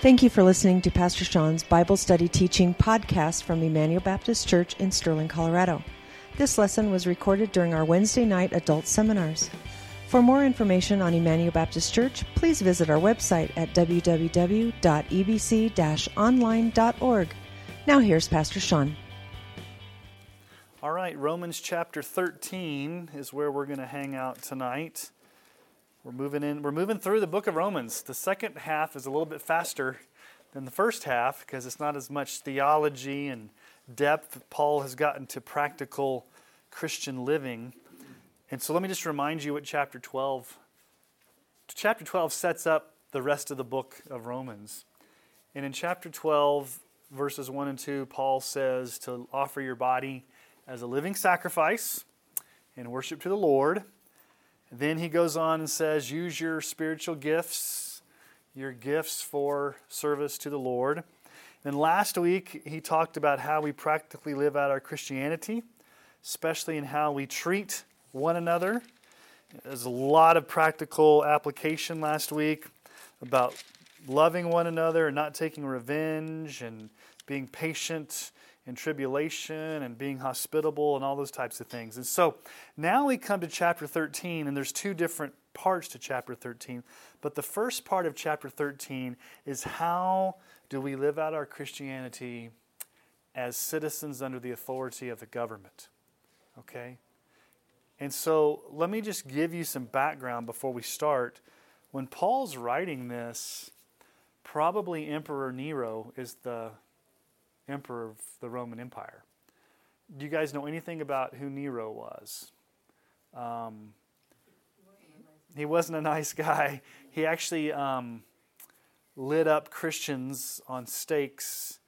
Thank you for listening to Pastor Sean's Bible Study Teaching podcast from Emmanuel Baptist Church in Sterling, Colorado. This lesson was recorded during our Wednesday night adult seminars. For more information on Emmanuel Baptist Church, please visit our website at www.ebc online.org. Now here's Pastor Sean. All right, Romans chapter 13 is where we're going to hang out tonight. We're moving in. We're moving through the book of Romans. The second half is a little bit faster than the first half because it's not as much theology and depth. Paul has gotten to practical Christian living. And so let me just remind you what chapter 12 chapter 12 sets up the rest of the book of Romans. And in chapter 12 verses 1 and 2 Paul says to offer your body as a living sacrifice in worship to the Lord. Then he goes on and says, use your spiritual gifts, your gifts for service to the Lord. Then last week, he talked about how we practically live out our Christianity, especially in how we treat one another. There's a lot of practical application last week about loving one another and not taking revenge and being patient and tribulation and being hospitable and all those types of things. And so now we come to chapter 13, and there's two different parts to chapter 13. But the first part of chapter 13 is how do we live out our Christianity as citizens under the authority of the government? Okay? And so let me just give you some background before we start. When Paul's writing this, probably Emperor Nero is the emperor of the Roman Empire. Do you guys know anything about who Nero was? Um, he wasn't a nice guy. He actually um, lit up Christians on stakes.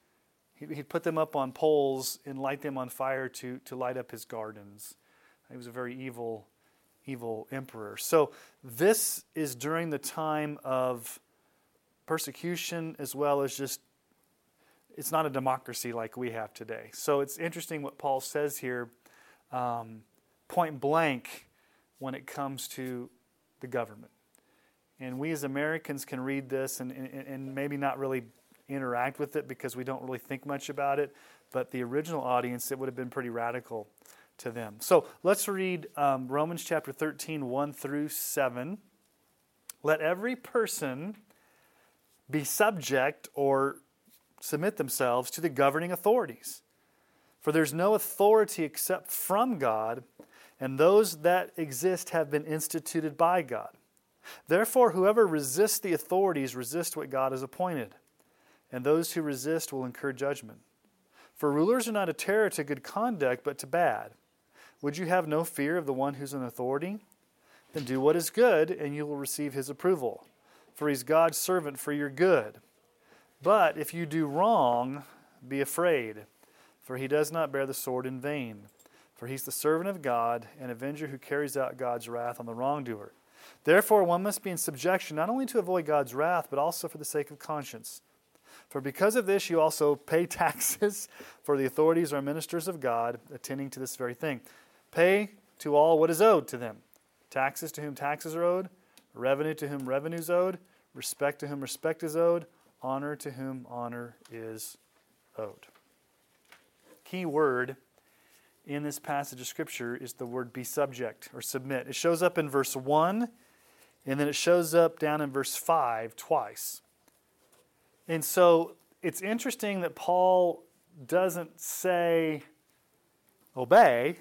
He'd put them up on poles and light them on fire to, to light up his gardens. He was a very evil, evil emperor. So, this is during the time of persecution as well as just it's not a democracy like we have today. So it's interesting what Paul says here, um, point blank, when it comes to the government. And we as Americans can read this and, and, and maybe not really interact with it because we don't really think much about it. But the original audience, it would have been pretty radical to them. So let's read um, Romans chapter 13, 1 through 7. Let every person be subject or submit themselves to the governing authorities. For there's no authority except from God, and those that exist have been instituted by God. Therefore, whoever resists the authorities resists what God has appointed, and those who resist will incur judgment. For rulers are not a terror to good conduct, but to bad. Would you have no fear of the one who's in authority? Then do what is good, and you will receive his approval. For he's God's servant for your good. But if you do wrong, be afraid, for he does not bear the sword in vain. For he's the servant of God, an avenger who carries out God's wrath on the wrongdoer. Therefore, one must be in subjection not only to avoid God's wrath, but also for the sake of conscience. For because of this, you also pay taxes, for the authorities are ministers of God, attending to this very thing. Pay to all what is owed to them taxes to whom taxes are owed, revenue to whom revenue is owed, respect to whom respect is owed honor to whom honor is owed. Key word in this passage of Scripture is the word be subject or submit. It shows up in verse 1, and then it shows up down in verse 5 twice. And so it's interesting that Paul doesn't say obey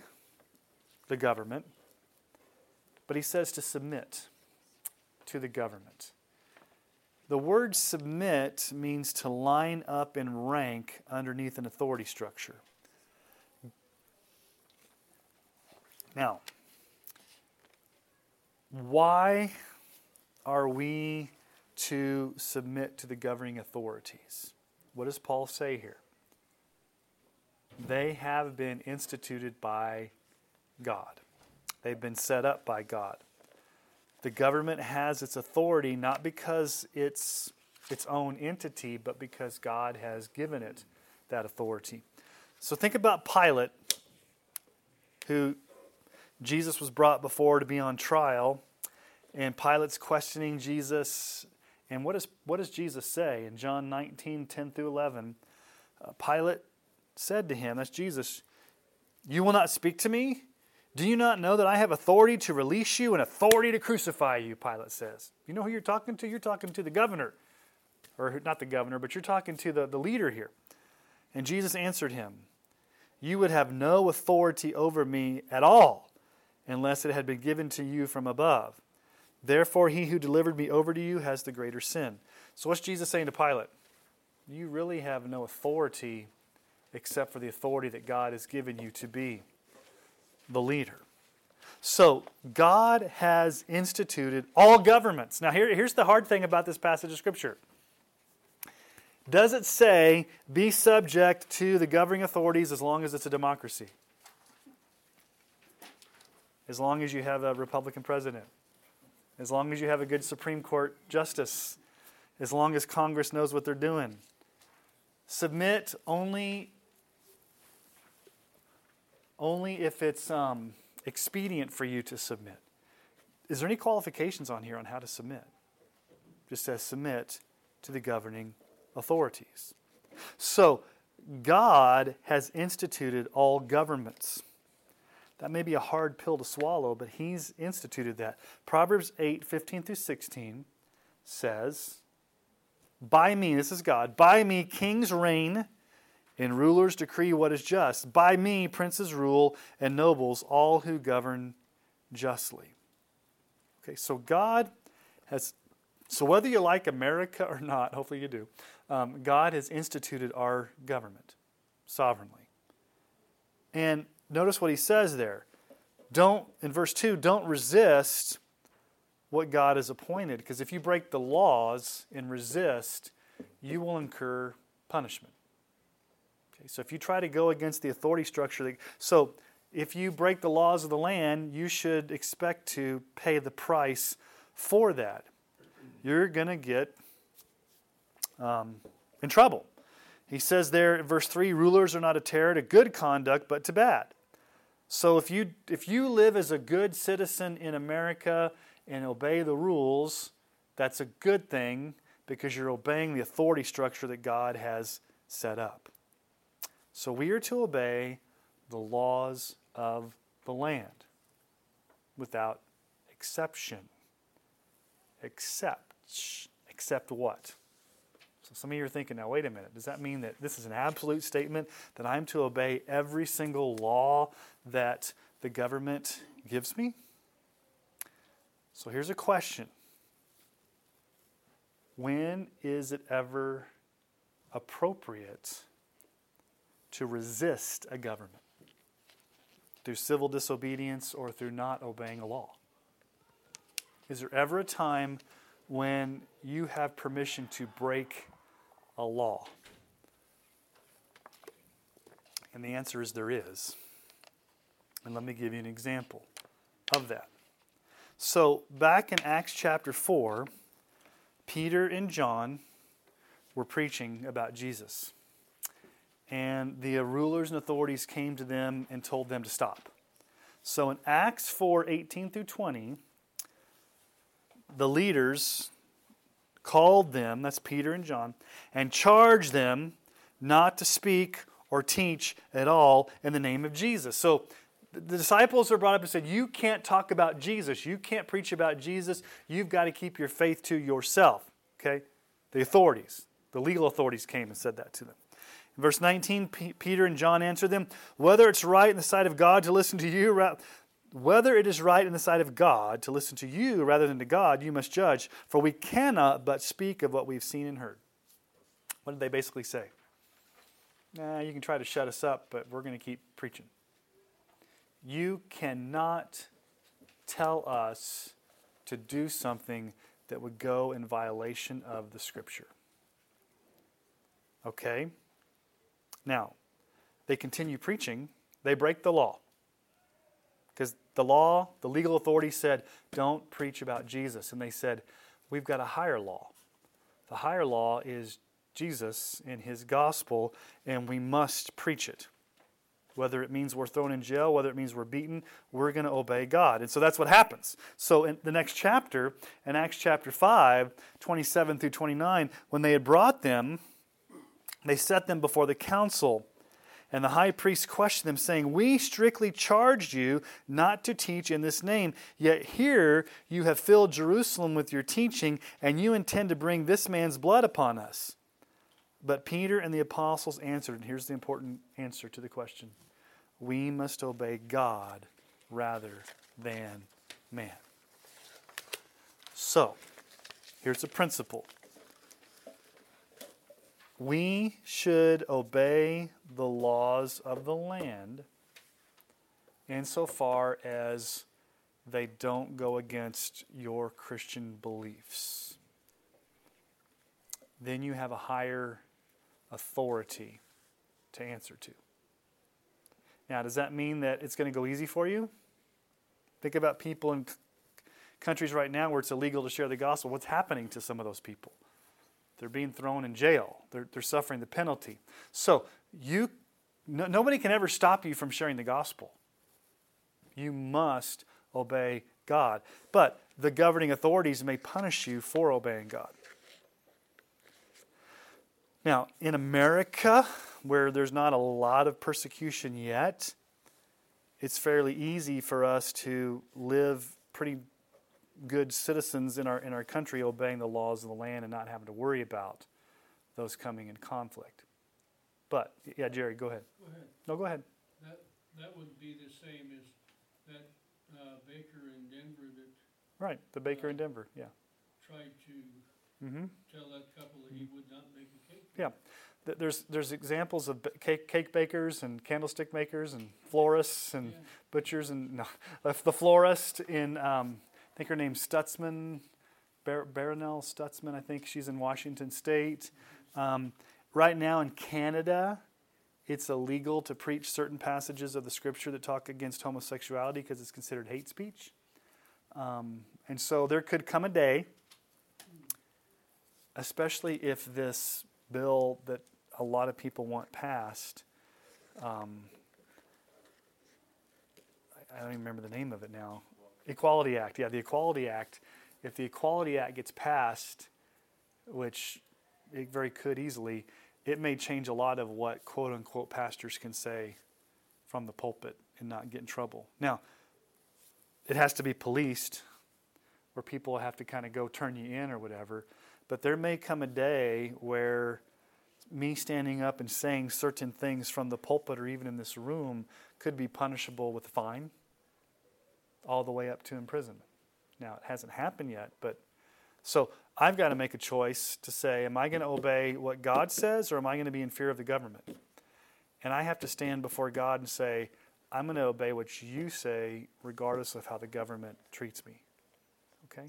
the government, but he says to submit to the government. The word submit means to line up in rank underneath an authority structure. Now, why are we to submit to the governing authorities? What does Paul say here? They have been instituted by God, they've been set up by God. The government has its authority not because it's its own entity, but because God has given it that authority. So think about Pilate, who Jesus was brought before to be on trial, and Pilate's questioning Jesus, And what, is, what does Jesus say in John 19, 10 through 11? Uh, Pilate said to him, That's Jesus, You will not speak to me? Do you not know that I have authority to release you and authority to crucify you? Pilate says. You know who you're talking to? You're talking to the governor. Or not the governor, but you're talking to the, the leader here. And Jesus answered him, You would have no authority over me at all unless it had been given to you from above. Therefore, he who delivered me over to you has the greater sin. So, what's Jesus saying to Pilate? You really have no authority except for the authority that God has given you to be the leader. So, God has instituted all governments. Now, here, here's the hard thing about this passage of Scripture. Does it say, be subject to the governing authorities as long as it's a democracy? As long as you have a Republican president? As long as you have a good Supreme Court justice? As long as Congress knows what they're doing? Submit only only if it's um, expedient for you to submit. Is there any qualifications on here on how to submit? Just says submit to the governing authorities. So, God has instituted all governments. That may be a hard pill to swallow, but He's instituted that. Proverbs 8 15 through 16 says, By me, this is God, by me kings reign and rulers decree what is just. By me, princes rule, and nobles, all who govern justly. Okay, so God has, so whether you like America or not, hopefully you do, um, God has instituted our government sovereignly. And notice what he says there. Don't, in verse 2, don't resist what God has appointed, because if you break the laws and resist, you will incur punishment. Okay, so if you try to go against the authority structure, that, so if you break the laws of the land, you should expect to pay the price for that. You're going to get um, in trouble. He says there in verse 3 rulers are not a terror to good conduct, but to bad. So if you, if you live as a good citizen in America and obey the rules, that's a good thing because you're obeying the authority structure that God has set up. So we are to obey the laws of the land without exception. Except, except what? So some of you are thinking, now wait a minute, does that mean that this is an absolute statement that I'm to obey every single law that the government gives me? So here's a question When is it ever appropriate to resist a government through civil disobedience or through not obeying a law? Is there ever a time when you have permission to break a law? And the answer is there is. And let me give you an example of that. So, back in Acts chapter 4, Peter and John were preaching about Jesus and the rulers and authorities came to them and told them to stop. So in Acts 4 18 through 20, the leaders called them, that's Peter and John, and charged them not to speak or teach at all in the name of Jesus. So the disciples are brought up and said, You can't talk about Jesus. You can't preach about Jesus. You've got to keep your faith to yourself. Okay? The authorities, the legal authorities came and said that to them. Verse 19, P- Peter and John answer them, Whether it's right in the sight of God to listen to you, ra- whether it is right in the sight of God to listen to you rather than to God, you must judge, for we cannot but speak of what we've seen and heard. What did they basically say? Nah, you can try to shut us up, but we're going to keep preaching. You cannot tell us to do something that would go in violation of the Scripture. Okay? Now, they continue preaching, they break the law. Because the law, the legal authority said, don't preach about Jesus. And they said, we've got a higher law. The higher law is Jesus and his gospel, and we must preach it. Whether it means we're thrown in jail, whether it means we're beaten, we're going to obey God. And so that's what happens. So in the next chapter, in Acts chapter 5, 27 through 29, when they had brought them, they set them before the council. And the high priest questioned them, saying, We strictly charged you not to teach in this name, yet here you have filled Jerusalem with your teaching, and you intend to bring this man's blood upon us. But Peter and the apostles answered, and here's the important answer to the question we must obey God rather than man. So, here's a principle we should obey the laws of the land insofar as they don't go against your Christian beliefs. Then you have a higher authority to answer to. Now, does that mean that it's going to go easy for you? Think about people in countries right now where it's illegal to share the gospel. What's happening to some of those people? They're being thrown in jail. They're, they're suffering the penalty. So you, no, nobody can ever stop you from sharing the gospel. You must obey God. But the governing authorities may punish you for obeying God. Now, in America, where there's not a lot of persecution yet, it's fairly easy for us to live pretty good citizens in our, in our country obeying the laws of the land and not having to worry about those coming in conflict. But, yeah, Jerry, go ahead. Go ahead. No, go ahead. That, that would be the same as that uh, baker in Denver that Right, the baker in Denver, yeah. tried to Mm-hmm. tell that couple that he would not make a cake. Yeah. There's, there's examples of cake, cake bakers and candlestick makers and florists and Yeah. butchers and no, the florist in um, think her name's Stutzman, Bar- Barronelle Stutzman. I think she's in Washington State. Um, right now in Canada, it's illegal to preach certain passages of the Scripture that talk against homosexuality because it's considered hate speech. Um, and so there could come a day, especially if this bill that a lot of people want passed. Um, I- I don't even remember the name of it now. Equality Act. Yeah, the Equality Act. If the Equality Act gets passed, which it very could easily, it may change a lot of what quote unquote pastors can say from the pulpit and not get in trouble. Now, it has to be policed where people have to kind of go turn you in or whatever. But there may come a day where me standing up and saying certain things from the pulpit or even in this room could be punishable with a fine all the way up to imprisonment. Now, it hasn't happened yet, but so I've got to make a choice to say, am I going to obey what God says or am I going to be in fear of the government? And I have to stand before God and say, I'm going to obey what you say, regardless of how the government treats me. Okay?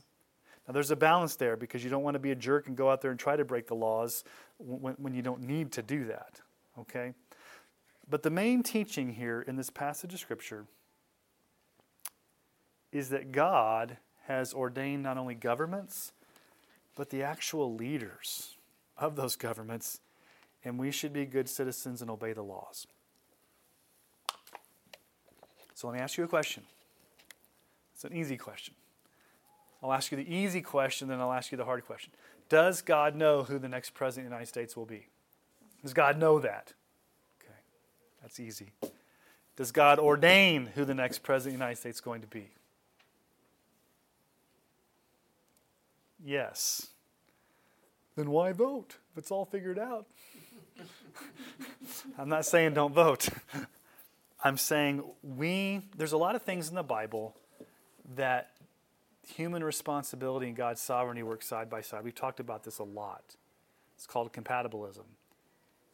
Now, there's a balance there because you don't want to be a jerk and go out there and try to break the laws when, when you don't need to do that. Okay? But the main teaching here in this passage of Scripture is that God has ordained not only governments, but the actual leaders of those governments, and we should be good citizens and obey the laws. So let me ask you a question. It's an easy question. I'll ask you the easy question, then I'll ask you the hard question. Does God know who the next president of the United States will be? Does God know that? Okay, that's easy. Does God ordain who the next president of the United States is going to be? Yes. Then why vote if it's all figured out? I'm not saying don't vote. I'm saying we, there's a lot of things in the Bible that human responsibility and God's sovereignty work side by side. We've talked about this a lot. It's called compatibilism.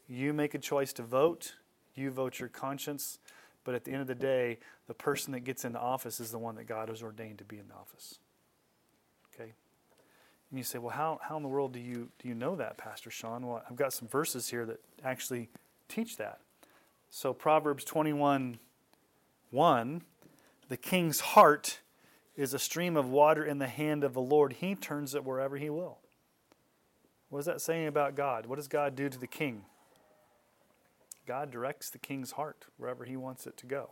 You make a choice to vote, you vote your conscience, but at the end of the day, the person that gets into office is the one that God has ordained to be in the office. And you say, well, how, how in the world do you, do you know that, Pastor Sean? Well, I've got some verses here that actually teach that. So, Proverbs 21 1 The king's heart is a stream of water in the hand of the Lord. He turns it wherever he will. What is that saying about God? What does God do to the king? God directs the king's heart wherever he wants it to go.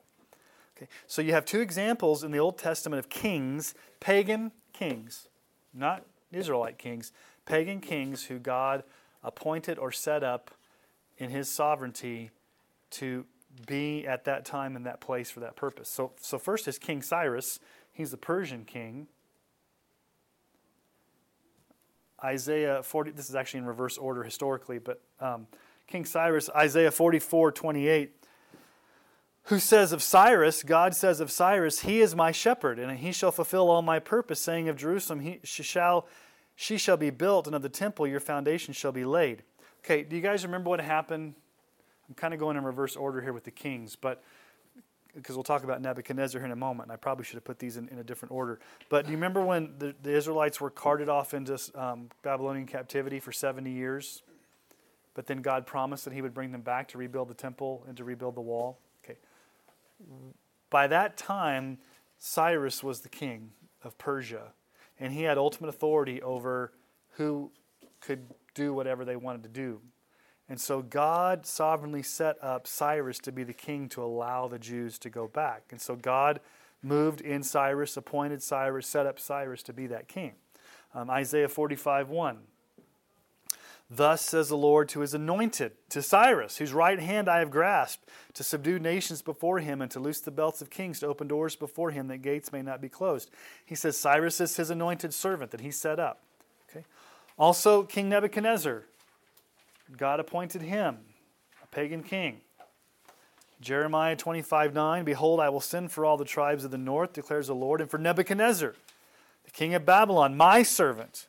Okay, so you have two examples in the Old Testament of kings, pagan kings, not Israelite kings, pagan kings who God appointed or set up in his sovereignty to be at that time and that place for that purpose. So, so first is King Cyrus. He's the Persian king. Isaiah 40, this is actually in reverse order historically, but um, King Cyrus, Isaiah 44 28, who says of Cyrus, God says of Cyrus, He is my shepherd, and he shall fulfill all my purpose, saying of Jerusalem, he, she, shall, she shall be built, and of the temple your foundation shall be laid. Okay, do you guys remember what happened? I'm kind of going in reverse order here with the kings, but because we'll talk about Nebuchadnezzar here in a moment, and I probably should have put these in, in a different order. But do you remember when the, the Israelites were carted off into um, Babylonian captivity for 70 years? But then God promised that He would bring them back to rebuild the temple and to rebuild the wall. By that time, Cyrus was the king of Persia, and he had ultimate authority over who could do whatever they wanted to do. And so God sovereignly set up Cyrus to be the king to allow the Jews to go back. And so God moved in Cyrus, appointed Cyrus, set up Cyrus to be that king. Um, Isaiah 45 1. Thus says the Lord to his anointed, to Cyrus, whose right hand I have grasped, to subdue nations before him and to loose the belts of kings, to open doors before him that gates may not be closed. He says Cyrus is his anointed servant that he set up. Okay. Also, King Nebuchadnezzar, God appointed him, a pagan king. Jeremiah 25 9, Behold, I will send for all the tribes of the north, declares the Lord, and for Nebuchadnezzar, the king of Babylon, my servant.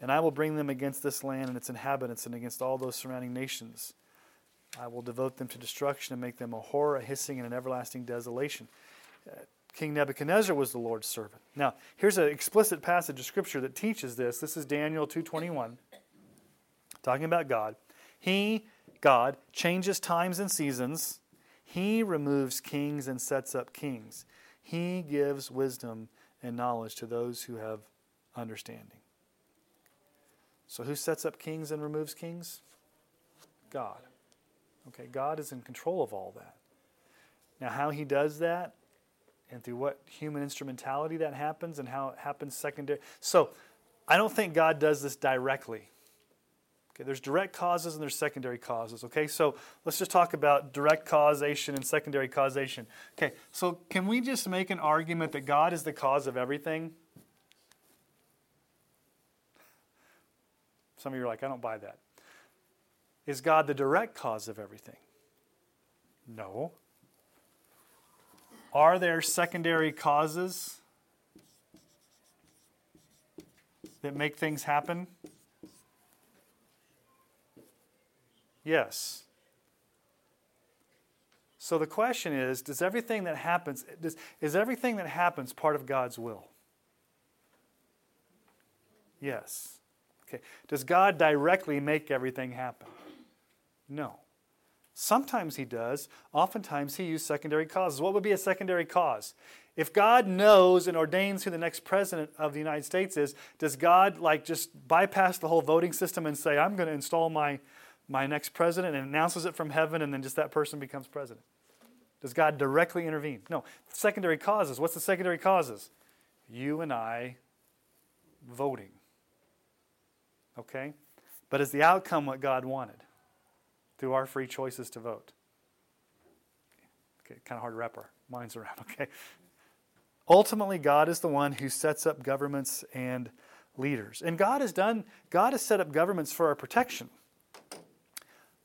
And I will bring them against this land and its inhabitants and against all those surrounding nations. I will devote them to destruction and make them a horror, a hissing, and an everlasting desolation. Uh, king Nebuchadnezzar was the Lord's servant. Now, here's an explicit passage of scripture that teaches this. This is Daniel 221 talking about God. He, God, changes times and seasons. He removes kings and sets up kings. He gives wisdom and knowledge to those who have understanding. So, who sets up kings and removes kings? God. Okay, God is in control of all that. Now, how he does that and through what human instrumentality that happens and how it happens secondary. So, I don't think God does this directly. Okay, there's direct causes and there's secondary causes. Okay, so let's just talk about direct causation and secondary causation. Okay, so can we just make an argument that God is the cause of everything? Some of you are like, I don't buy that. Is God the direct cause of everything? No. Are there secondary causes that make things happen? Yes. So the question is does everything that happens does, is everything that happens part of God's will? Yes. Okay. Does God directly make everything happen? No. Sometimes he does. Oftentimes he uses secondary causes. What would be a secondary cause? If God knows and ordains who the next president of the United States is, does God like just bypass the whole voting system and say, I'm going to install my my next president and announces it from heaven, and then just that person becomes president? Does God directly intervene? No. Secondary causes. What's the secondary causes? You and I voting. Okay? But is the outcome what God wanted through our free choices to vote? Okay, kind of hard to wrap our minds around, okay? Ultimately, God is the one who sets up governments and leaders. And God has done, God has set up governments for our protection.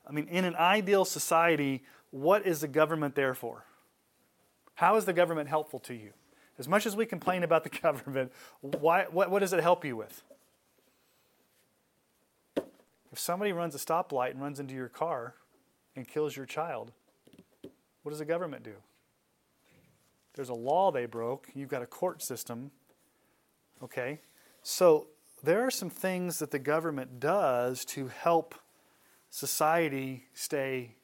I mean, in an ideal society, what is the government there for? How is the government helpful to you? As much as we complain about the government, why, what, what does it help you with? If somebody runs a stoplight and runs into your car and kills your child, what does the government do? There's a law they broke, you've got a court system. Okay? So there are some things that the government does to help society stay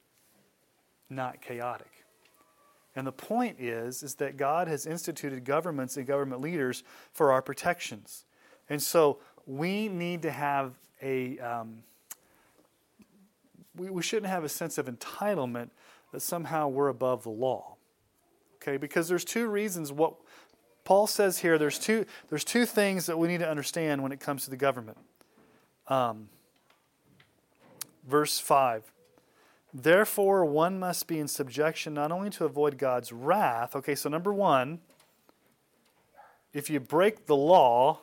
not chaotic. And the point is, is that God has instituted governments and government leaders for our protections. And so we need to have a, um, we, we shouldn't have a sense of entitlement that somehow we're above the law. Okay, because there's two reasons what Paul says here. There's two, there's two things that we need to understand when it comes to the government. Um, verse 5 Therefore, one must be in subjection not only to avoid God's wrath. Okay, so number one, if you break the law,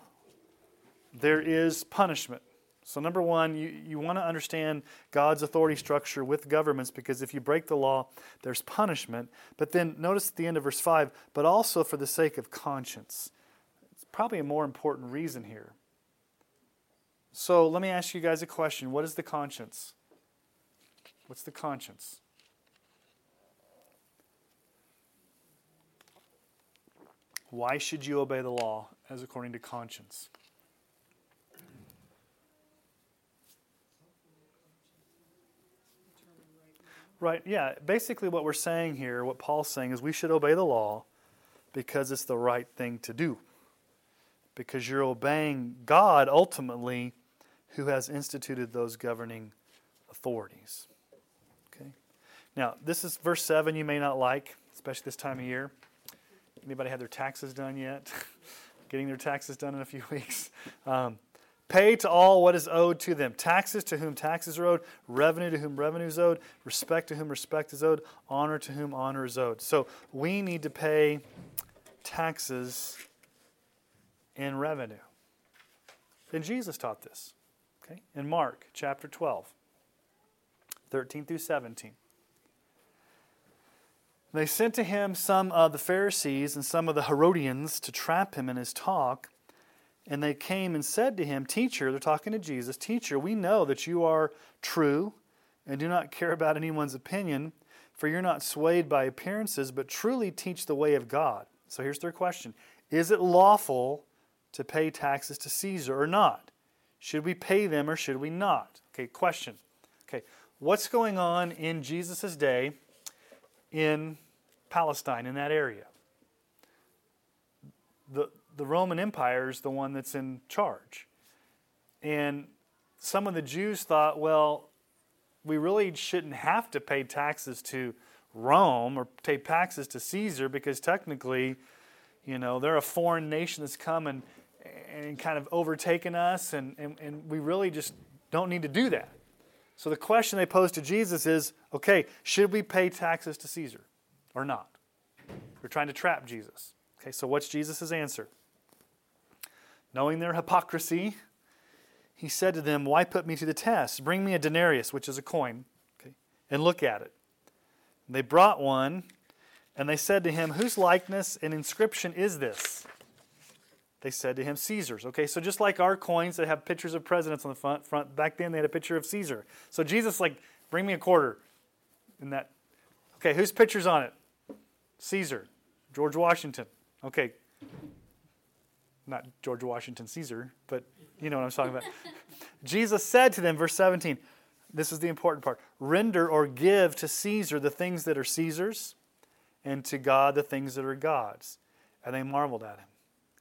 there is punishment. So, number one, you, you want to understand God's authority structure with governments because if you break the law, there's punishment. But then notice at the end of verse 5, but also for the sake of conscience. It's probably a more important reason here. So, let me ask you guys a question What is the conscience? What's the conscience? Why should you obey the law as according to conscience? Right, yeah. Basically, what we're saying here, what Paul's saying, is we should obey the law because it's the right thing to do. Because you're obeying God ultimately, who has instituted those governing authorities. Okay? Now, this is verse 7 you may not like, especially this time of year. Anybody had their taxes done yet? Getting their taxes done in a few weeks. Um, Pay to all what is owed to them taxes to whom taxes are owed, revenue to whom revenue is owed, respect to whom respect is owed, honor to whom honor is owed. So we need to pay taxes and revenue. And Jesus taught this. Okay? In Mark chapter 12, 13 through 17. They sent to him some of the Pharisees and some of the Herodians to trap him in his talk. And they came and said to him, Teacher, they're talking to Jesus, Teacher, we know that you are true and do not care about anyone's opinion, for you're not swayed by appearances, but truly teach the way of God. So here's their question Is it lawful to pay taxes to Caesar or not? Should we pay them or should we not? Okay, question. Okay, what's going on in Jesus' day in Palestine, in that area? The, the Roman Empire is the one that's in charge. And some of the Jews thought, well, we really shouldn't have to pay taxes to Rome or pay taxes to Caesar because technically, you know, they're a foreign nation that's come and, and kind of overtaken us, and, and, and we really just don't need to do that. So the question they pose to Jesus is okay, should we pay taxes to Caesar or not? They're trying to trap Jesus. Okay, so what's Jesus' answer? Knowing their hypocrisy, he said to them, Why put me to the test? Bring me a denarius, which is a coin, okay, and look at it. And they brought one, and they said to him, Whose likeness and inscription is this? They said to him, Caesar's. Okay, so just like our coins that have pictures of presidents on the front, front back then they had a picture of Caesar. So Jesus, like, bring me a quarter. In that, okay, whose picture's on it? Caesar, George Washington. Okay, not George Washington Caesar, but you know what I'm talking about. Jesus said to them, verse 17, this is the important part render or give to Caesar the things that are Caesar's, and to God the things that are God's. And they marveled at him.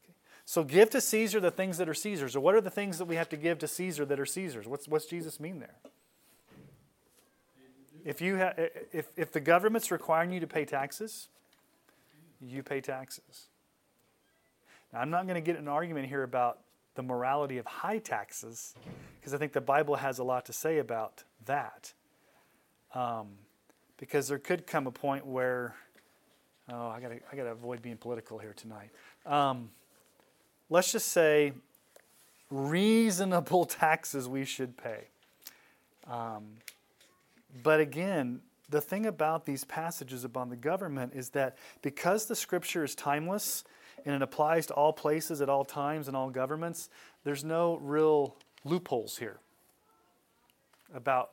Okay. So give to Caesar the things that are Caesar's. Or what are the things that we have to give to Caesar that are Caesar's? What's, what's Jesus mean there? If, you ha- if, if the government's requiring you to pay taxes, you pay taxes. Now, I'm not going to get an argument here about the morality of high taxes, because I think the Bible has a lot to say about that. Um, because there could come a point where, oh, I got I to avoid being political here tonight. Um, let's just say reasonable taxes we should pay. Um, but again, the thing about these passages upon the government is that because the scripture is timeless, and it applies to all places at all times and all governments, there's no real loopholes here about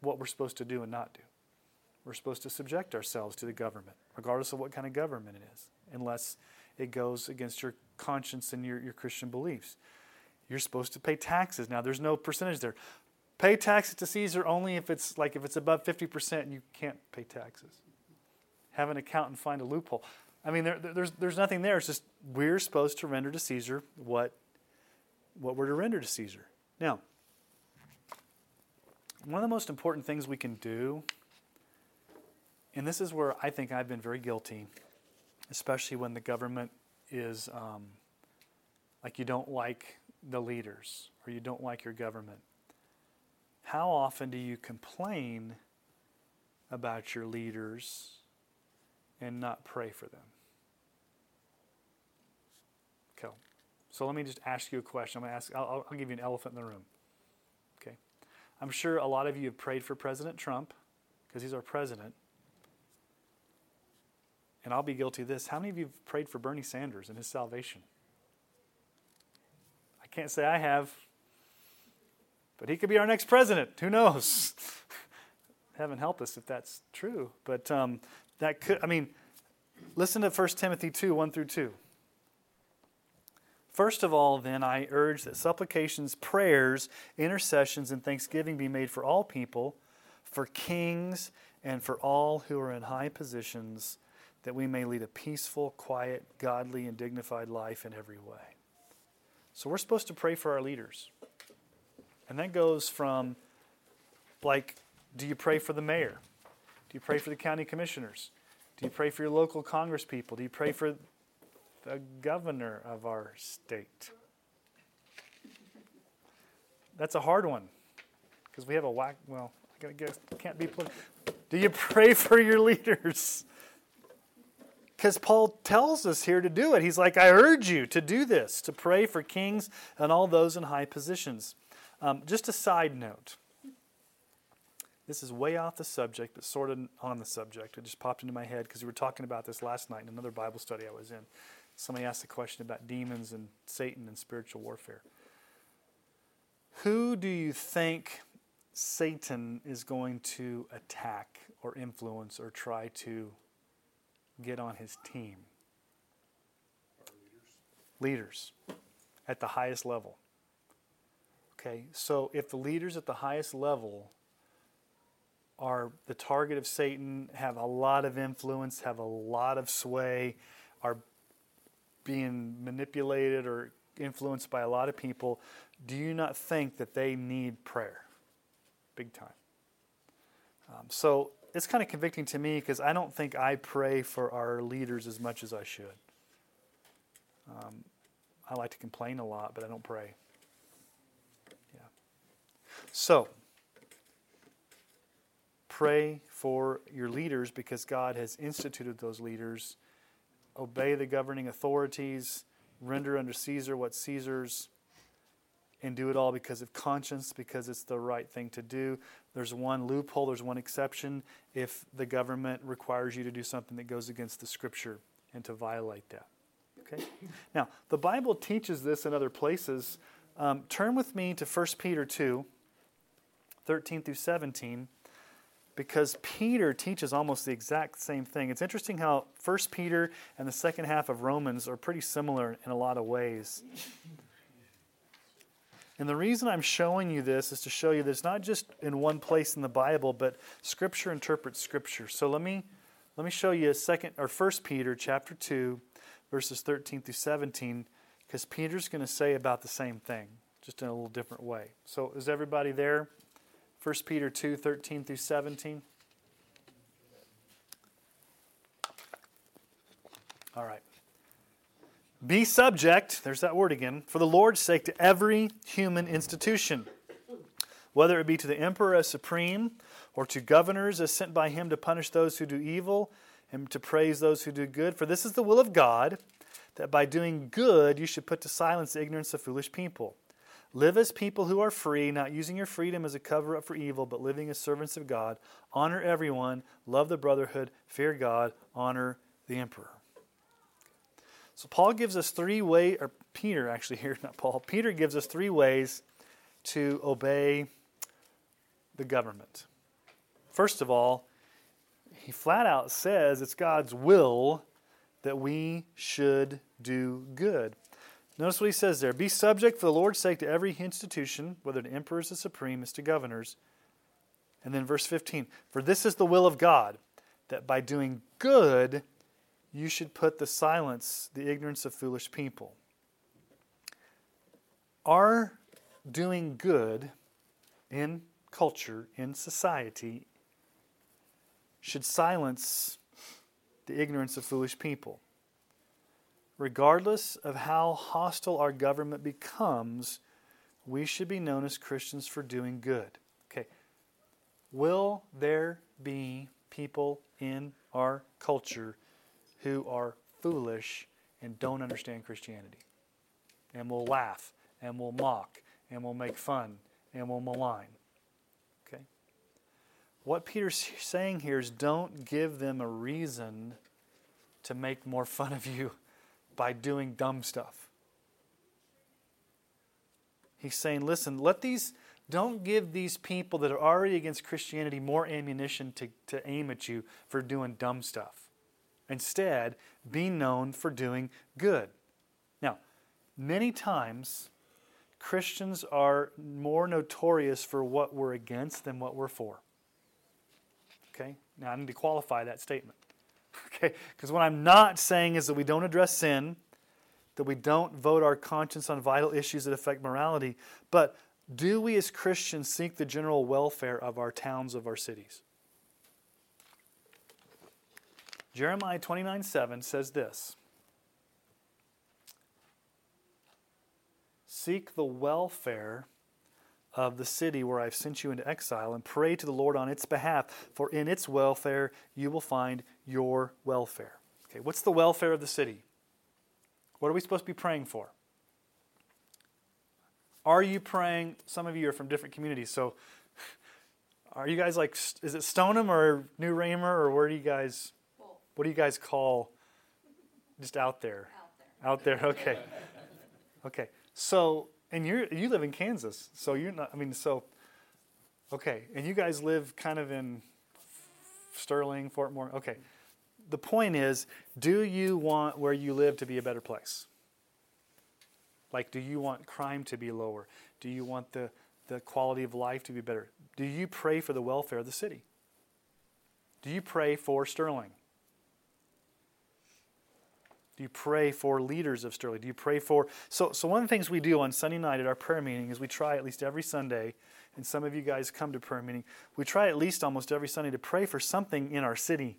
what we're supposed to do and not do. We're supposed to subject ourselves to the government, regardless of what kind of government it is, unless it goes against your conscience and your, your Christian beliefs. You're supposed to pay taxes. Now, there's no percentage there. Pay taxes to Caesar only if it's like if it's above 50%, and you can't pay taxes. Have an accountant find a loophole. I mean, there, there's, there's nothing there. It's just we're supposed to render to Caesar what, what we're to render to Caesar. Now, one of the most important things we can do, and this is where I think I've been very guilty, especially when the government is um, like you don't like the leaders or you don't like your government. How often do you complain about your leaders and not pray for them? So let me just ask you a question. I'm going to ask, I'll, I'll give you an elephant in the room. Okay. I'm sure a lot of you have prayed for President Trump because he's our president. And I'll be guilty of this. How many of you have prayed for Bernie Sanders and his salvation? I can't say I have, but he could be our next president. Who knows? Heaven help us if that's true. But um, that could, I mean, listen to 1 Timothy 2 1 through 2. First of all, then, I urge that supplications, prayers, intercessions, and thanksgiving be made for all people, for kings, and for all who are in high positions, that we may lead a peaceful, quiet, godly, and dignified life in every way. So we're supposed to pray for our leaders. And that goes from, like, do you pray for the mayor? Do you pray for the county commissioners? Do you pray for your local congresspeople? Do you pray for the governor of our state. That's a hard one because we have a whack. Well, I guess can't be. Do you pray for your leaders? Because Paul tells us here to do it. He's like, I urge you to do this, to pray for kings and all those in high positions. Um, just a side note. This is way off the subject, but sort of on the subject. It just popped into my head because we were talking about this last night in another Bible study I was in. Somebody asked a question about demons and Satan and spiritual warfare. Who do you think Satan is going to attack or influence or try to get on his team? Leaders. leaders at the highest level. Okay, so if the leaders at the highest level are the target of Satan, have a lot of influence, have a lot of sway, are being manipulated or influenced by a lot of people, do you not think that they need prayer? Big time. Um, so it's kind of convicting to me because I don't think I pray for our leaders as much as I should. Um, I like to complain a lot, but I don't pray. Yeah. So, pray for your leaders because God has instituted those leaders obey the governing authorities, render unto Caesar what Caesar's, and do it all because of conscience, because it's the right thing to do. There's one loophole, there's one exception if the government requires you to do something that goes against the scripture and to violate that. Okay? Now, the Bible teaches this in other places. Um, turn with me to 1 Peter 2, 13 through 17 because Peter teaches almost the exact same thing. It's interesting how 1 Peter and the second half of Romans are pretty similar in a lot of ways. And the reason I'm showing you this is to show you that it's not just in one place in the Bible, but Scripture interprets Scripture. So let me let me show you a second or First Peter chapter two, verses 13 through 17, because Peter's going to say about the same thing, just in a little different way. So is everybody there? 1 Peter 2 13 through 17. All right. Be subject, there's that word again, for the Lord's sake to every human institution, whether it be to the emperor as supreme, or to governors as sent by him to punish those who do evil and to praise those who do good. For this is the will of God, that by doing good you should put to silence the ignorance of foolish people. Live as people who are free, not using your freedom as a cover up for evil, but living as servants of God. Honor everyone, love the brotherhood, fear God, honor the emperor. So Paul gives us three ways, or Peter actually here, not Paul. Peter gives us three ways to obey the government. First of all, he flat out says it's God's will that we should do good. Notice what he says there Be subject for the Lord's sake to every institution, whether to emperors, the supreme, as to governors. And then verse 15 For this is the will of God, that by doing good you should put the silence the ignorance of foolish people. Our doing good in culture, in society, should silence the ignorance of foolish people. Regardless of how hostile our government becomes, we should be known as Christians for doing good. Okay. Will there be people in our culture who are foolish and don't understand Christianity? And will laugh and will mock and will make fun and will malign. Okay? What Peter's saying here is don't give them a reason to make more fun of you by doing dumb stuff. He's saying, listen, let these, don't give these people that are already against Christianity more ammunition to, to aim at you for doing dumb stuff. Instead, be known for doing good. Now, many times, Christians are more notorious for what we're against than what we're for. Okay? Now, I need to qualify that statement. Okay? Because what I'm not saying is that we don't address sin, that we don't vote our conscience on vital issues that affect morality, but do we as Christians seek the general welfare of our towns, of our cities? Jeremiah 29 7 says this Seek the welfare of the city where I've sent you into exile and pray to the Lord on its behalf, for in its welfare you will find your welfare. Okay, what's the welfare of the city? What are we supposed to be praying for? Are you praying? Some of you are from different communities, so are you guys like, is it Stoneham or New Raymer, or where do you guys, what do you guys call just out there? Out there. Out there, okay. Okay. So, and you you live in Kansas, so you're not. I mean, so okay, and you guys live kind of in Sterling, Fort Morgan. Okay, the point is, do you want where you live to be a better place? Like, do you want crime to be lower? Do you want the the quality of life to be better? Do you pray for the welfare of the city? Do you pray for Sterling? Do you pray for leaders of Sterling? Do you pray for. So, so, one of the things we do on Sunday night at our prayer meeting is we try at least every Sunday, and some of you guys come to prayer meeting, we try at least almost every Sunday to pray for something in our city.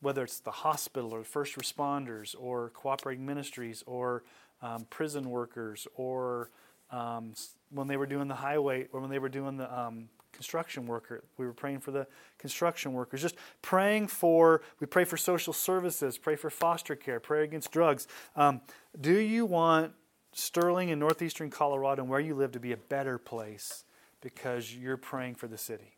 Whether it's the hospital or first responders or cooperating ministries or um, prison workers or um, when they were doing the highway or when they were doing the um, construction worker. We were praying for the construction workers. Just praying for, we pray for social services, pray for foster care, pray against drugs. Um, do you want Sterling in northeastern Colorado and where you live to be a better place because you're praying for the city?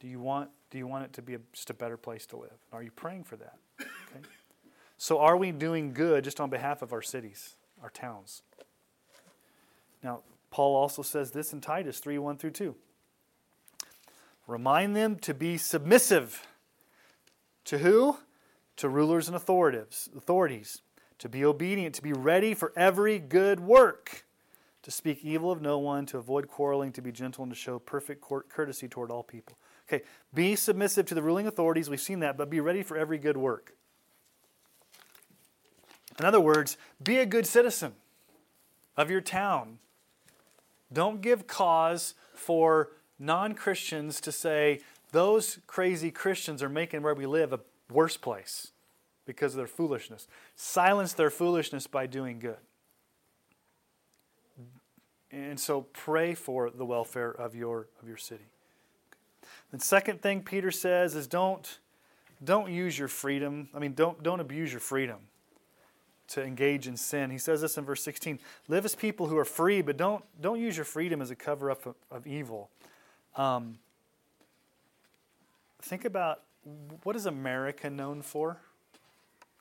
Do you want, do you want it to be a, just a better place to live? Are you praying for that? Okay. So, are we doing good just on behalf of our cities, our towns? Now, Paul also says this in Titus 3 1 through 2. Remind them to be submissive. To who? To rulers and authorities, authorities. To be obedient, to be ready for every good work. To speak evil of no one, to avoid quarreling, to be gentle, and to show perfect courtesy toward all people. Okay, be submissive to the ruling authorities. We've seen that, but be ready for every good work. In other words, be a good citizen of your town, don't give cause for non Christians to say, those crazy Christians are making where we live a worse place because of their foolishness. Silence their foolishness by doing good. And so pray for the welfare of your, of your city. The second thing Peter says is don't, don't use your freedom. I mean, don't, don't abuse your freedom to engage in sin. He says this in verse 16 Live as people who are free, but don't, don't use your freedom as a cover up of, of evil. Um, think about what is America known for?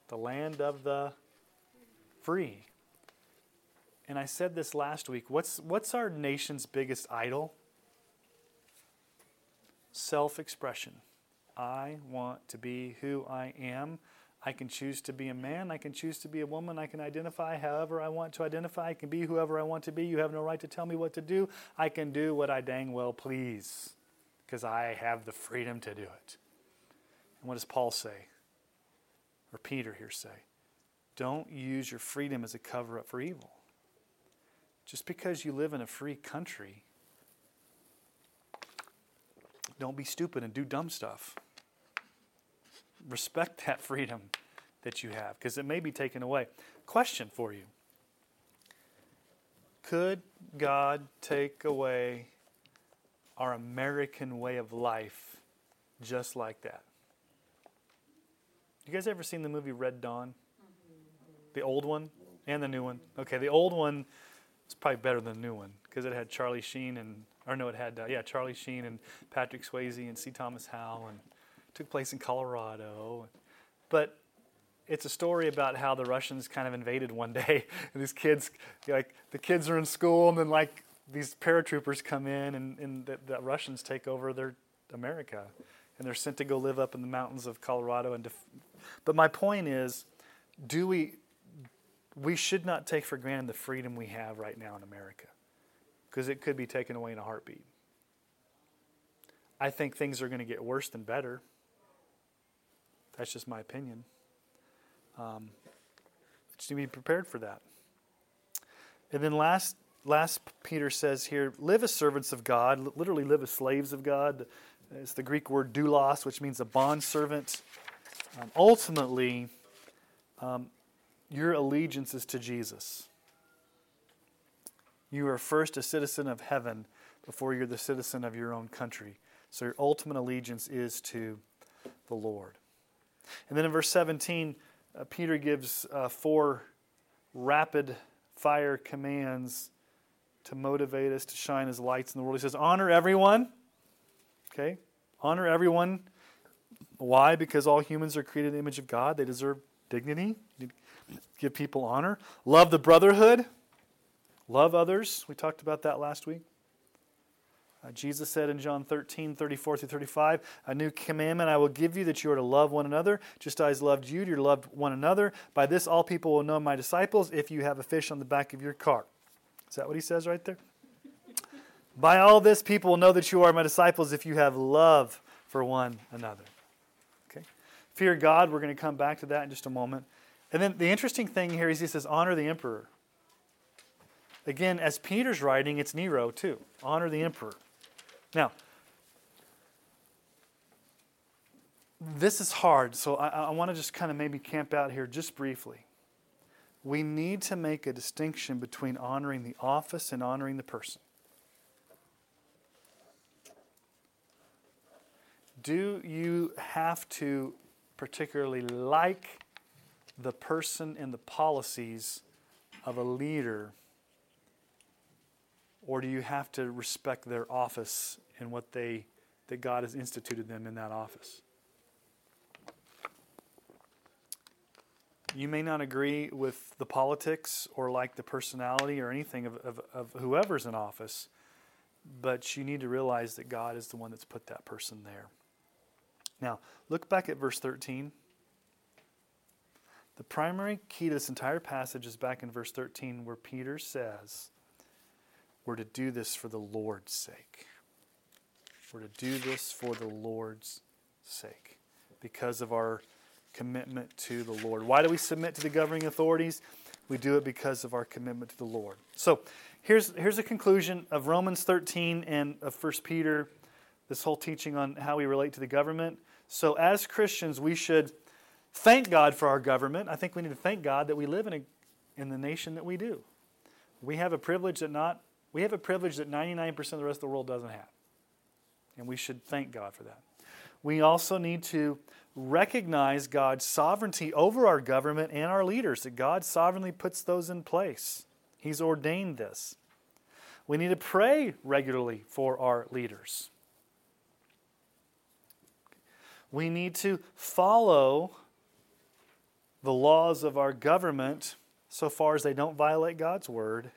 The land of the free. And I said this last week. What's, what's our nation's biggest idol? Self expression. I want to be who I am. I can choose to be a man. I can choose to be a woman. I can identify however I want to identify. I can be whoever I want to be. You have no right to tell me what to do. I can do what I dang well please because I have the freedom to do it. And what does Paul say? Or Peter here say? Don't use your freedom as a cover up for evil. Just because you live in a free country don't be stupid and do dumb stuff. Respect that freedom that you have because it may be taken away. Question for you Could God take away our American way of life just like that? You guys ever seen the movie Red Dawn? The old one and the new one? Okay, the old one is probably better than the new one because it had Charlie Sheen and, or no, it had, uh, yeah, Charlie Sheen and Patrick Swayze and C. Thomas Howell and took place in Colorado. But it's a story about how the Russians kind of invaded one day, and these kids, like the kids are in school, and then like these paratroopers come in, and, and the, the Russians take over their America, and they're sent to go live up in the mountains of Colorado. And def- but my point is, do we? We should not take for granted the freedom we have right now in America, because it could be taken away in a heartbeat. I think things are going to get worse than better. That's just my opinion. Um, just need to be prepared for that. And then last, last Peter says here, live as servants of God. Literally, live as slaves of God. It's the Greek word doulos, which means a bond servant. Um, ultimately, um, your allegiance is to Jesus. You are first a citizen of heaven before you're the citizen of your own country. So your ultimate allegiance is to the Lord. And then in verse 17, uh, Peter gives uh, four rapid fire commands to motivate us to shine as lights in the world. He says, Honor everyone. Okay? Honor everyone. Why? Because all humans are created in the image of God. They deserve dignity. Give people honor. Love the brotherhood. Love others. We talked about that last week. Uh, Jesus said in John 13, 34 through 35, A new commandment I will give you that you are to love one another, just as I loved you, you're to love one another. By this all people will know my disciples if you have a fish on the back of your car. Is that what he says right there? By all this people will know that you are my disciples if you have love for one another. Okay? Fear God, we're going to come back to that in just a moment. And then the interesting thing here is he says, honor the emperor. Again, as Peter's writing, it's Nero too. Honor the emperor. Now, this is hard, so I, I want to just kind of maybe camp out here just briefly. We need to make a distinction between honoring the office and honoring the person. Do you have to particularly like the person and the policies of a leader? Or do you have to respect their office and what they that God has instituted them in that office. You may not agree with the politics or like the personality or anything of, of, of whoever's in office, but you need to realize that God is the one that's put that person there. Now, look back at verse 13. The primary key to this entire passage is back in verse 13, where Peter says, We're to do this for the Lord's sake. We're to do this for the Lord's sake because of our commitment to the Lord. Why do we submit to the governing authorities? We do it because of our commitment to the Lord. So here's, here's a conclusion of Romans 13 and of 1 Peter, this whole teaching on how we relate to the government. So as Christians, we should thank God for our government. I think we need to thank God that we live in, a, in the nation that we do. We have a privilege that not we have a privilege that 99% of the rest of the world doesn't have. And we should thank God for that. We also need to recognize God's sovereignty over our government and our leaders, that God sovereignly puts those in place. He's ordained this. We need to pray regularly for our leaders. We need to follow the laws of our government so far as they don't violate God's word.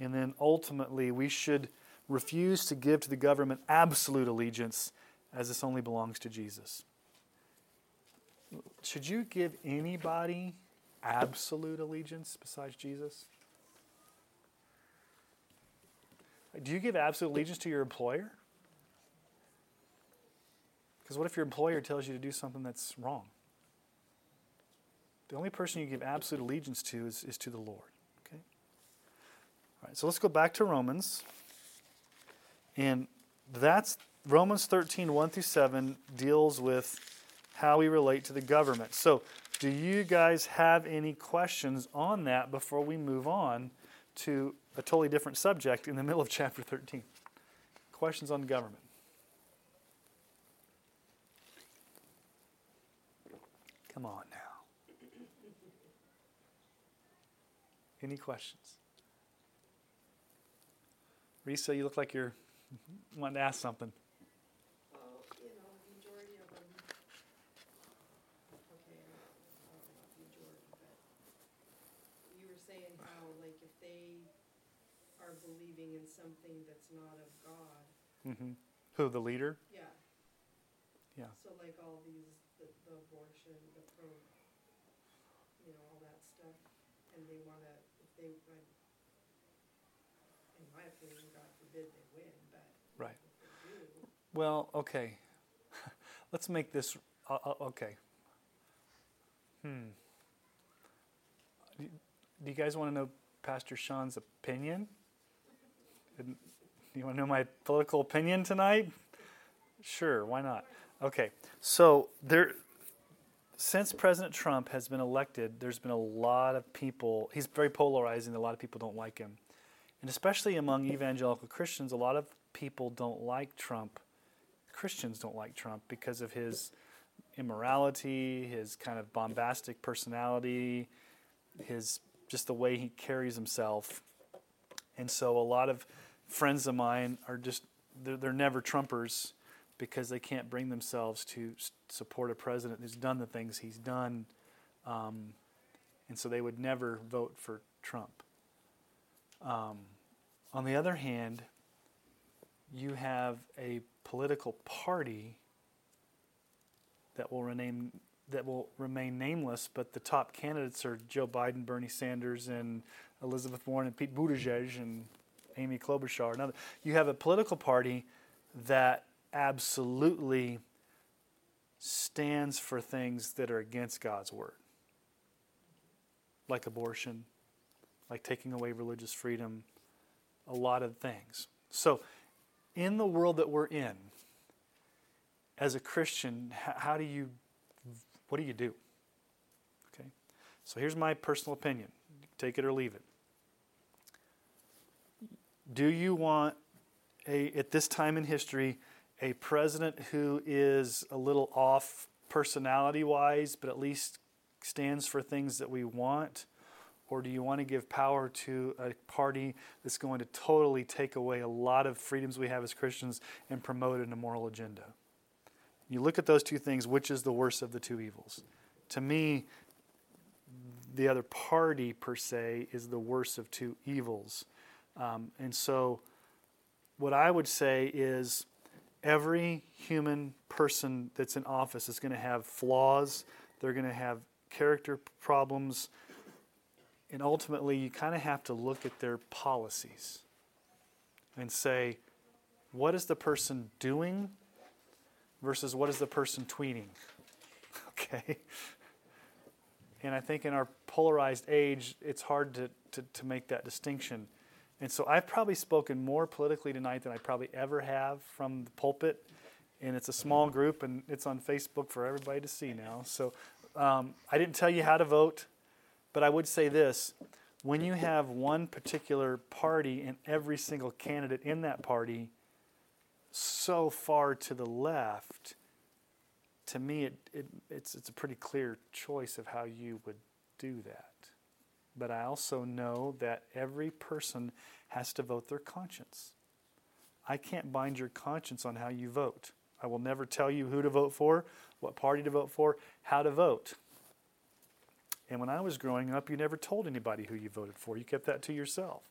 And then ultimately, we should refuse to give to the government absolute allegiance as this only belongs to Jesus. Should you give anybody absolute allegiance besides Jesus? Do you give absolute allegiance to your employer? Because what if your employer tells you to do something that's wrong? The only person you give absolute allegiance to is, is to the Lord. All right, so let's go back to Romans. And that's Romans 13, 1 through 7 deals with how we relate to the government. So, do you guys have any questions on that before we move on to a totally different subject in the middle of chapter 13? Questions on government? Come on now. Any questions? Risa, you look like you're wanting to ask something. Well, you know, the majority of them, okay, I don't know about the majority, but you were saying how, like, if they are believing in something that's not of God, Mm-hmm. Who, the leader? yeah. Yeah. So like all these, the, the abortion, the pro, you know, all that stuff, and they wanna, if they, would in my opinion, God forbid they win, but Right. if they do, Well, okay. Let's make this uh, uh, okay. Hmm. Do do you guys want to know Pastor Sean's opinion? And You want to know my political opinion tonight? Sure, why not? Okay. So there since President Trump has been elected, there's been a lot of people, he's very polarizing, a lot of people don't like him. And especially among evangelical Christians, a lot of people don't like Trump. Christians don't like Trump because of his immorality, his kind of bombastic personality, his just the way he carries himself. And so a lot of friends of mine are just they're, they're never Trumpers because they can't bring themselves to support a president who's done the things he's done, um, and so they would never vote for Trump. Um, on the other hand, you have a political party that will remain that will remain nameless, but the top candidates are Joe Biden, Bernie Sanders, and Elizabeth Warren, and Pete Buttigieg, and Amy Klobuchar. And other. You have a political party that absolutely stands for things that are against God's word, like abortion, like taking away religious freedom, a lot of things. So, in the world that we're in, as a Christian, how do you, what do you do? Okay, so here's my personal opinion. Take it or leave it. Do you want a at this time in history a president who is a little off personality wise, but at least stands for things that we want? Or do you want to give power to a party that's going to totally take away a lot of freedoms we have as Christians and promote an immoral agenda? You look at those two things, which is the worst of the two evils? To me, the other party, per se, is the worst of two evils. Um, and so, what I would say is every human person that's in office is going to have flaws, they're going to have character problems, and ultimately, you kind of have to look at their policies and say, what is the person doing versus what is the person tweeting? okay. And I think in our polarized age, it's hard to, to, to make that distinction. And so I've probably spoken more politically tonight than I probably ever have from the pulpit. And it's a small group, and it's on Facebook for everybody to see now. So um, I didn't tell you how to vote, but I would say this when you have one particular party and every single candidate in that party so far to the left, to me, it, it, it's, it's a pretty clear choice of how you would do that. But I also know that every person has to vote their conscience. I can't bind your conscience on how you vote. I will never tell you who to vote for, what party to vote for, how to vote. And when I was growing up, you never told anybody who you voted for. You kept that to yourself.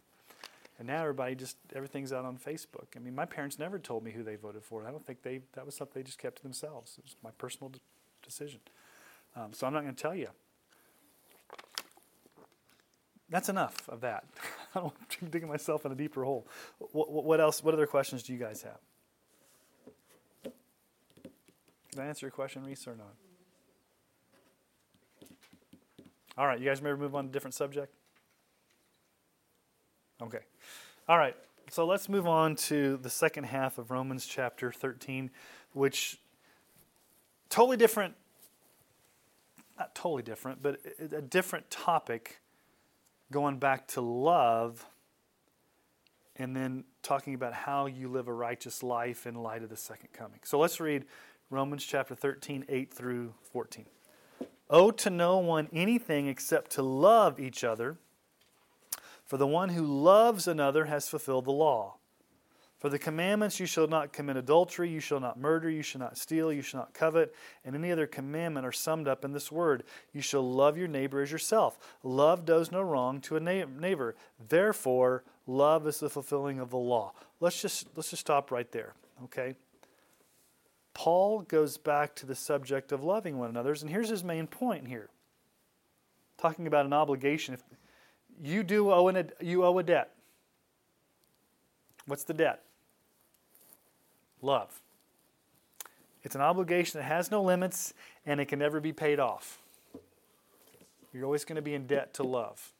And now everybody just everything's out on Facebook. I mean, my parents never told me who they voted for. I don't think they that was something they just kept to themselves. It was my personal de- decision. Um, so I'm not going to tell you. That's enough of that. I don't keep digging myself in a deeper hole. What, what else? What other questions do you guys have? Did I answer your question, Reese, or not? All right, you guys maybe move on to a different subject? Okay. All right, So let's move on to the second half of Romans chapter 13, which totally different, not totally different, but a different topic going back to love and then talking about how you live a righteous life in light of the second coming. So let's read Romans chapter 13, 8 through 14. Owe to no one anything except to love each other, for the one who loves another has fulfilled the law. For the commandments, you shall not commit adultery, you shall not murder, you shall not steal, you shall not covet, and any other commandment are summed up in this word You shall love your neighbor as yourself. Love does no wrong to a neighbor. Therefore, love is the fulfilling of the law. Let's just, let's just stop right there, okay? Paul goes back to the subject of loving one another, and here's his main point here talking about an obligation. If you do owe, an, you owe a debt. What's the debt? Love. It's an obligation that has no limits and it can never be paid off. You're always going to be in debt to love.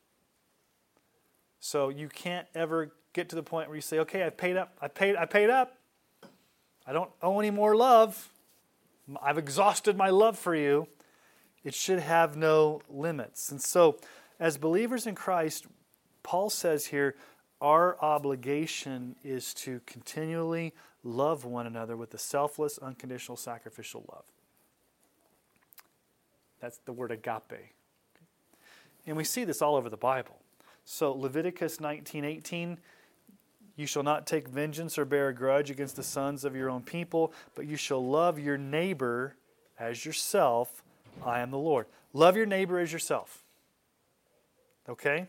So you can't ever get to the point where you say, "Okay, I've paid up. I paid I paid up. I don't owe any more love. I've exhausted my love for you." It should have no limits. And so as believers in Christ, Paul says here, our obligation is to continually love one another with a selfless, unconditional, sacrificial love. That's the word agape. And we see this all over the Bible. So Leviticus 19:18 you shall not take vengeance or bear a grudge against the sons of your own people, but you shall love your neighbor as yourself. I am the Lord. Love your neighbor as yourself. Okay?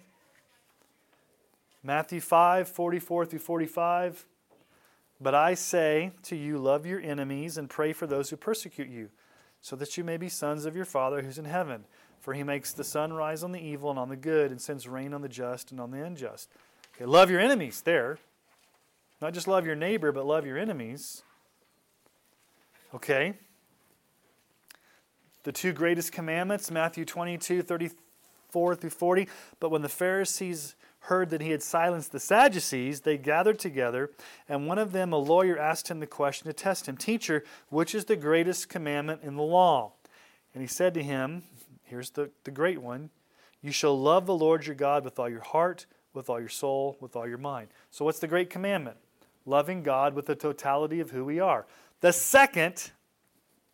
Matthew 5, 44 through 45. But I say to you, love your enemies and pray for those who persecute you, so that you may be sons of your Father who's in heaven. For he makes the sun rise on the evil and on the good, and sends rain on the just and on the unjust. Okay, love your enemies there. Not just love your neighbor, but love your enemies. Okay? The two greatest commandments, Matthew 22, 34 through 40. But when the Pharisees heard that he had silenced the Sadducees, they gathered together, and one of them, a lawyer, asked him the question to test him Teacher, which is the greatest commandment in the law? And he said to him, Here's the, the great one You shall love the Lord your God with all your heart, with all your soul, with all your mind. So, what's the great commandment? Loving God with the totality of who we are. The second,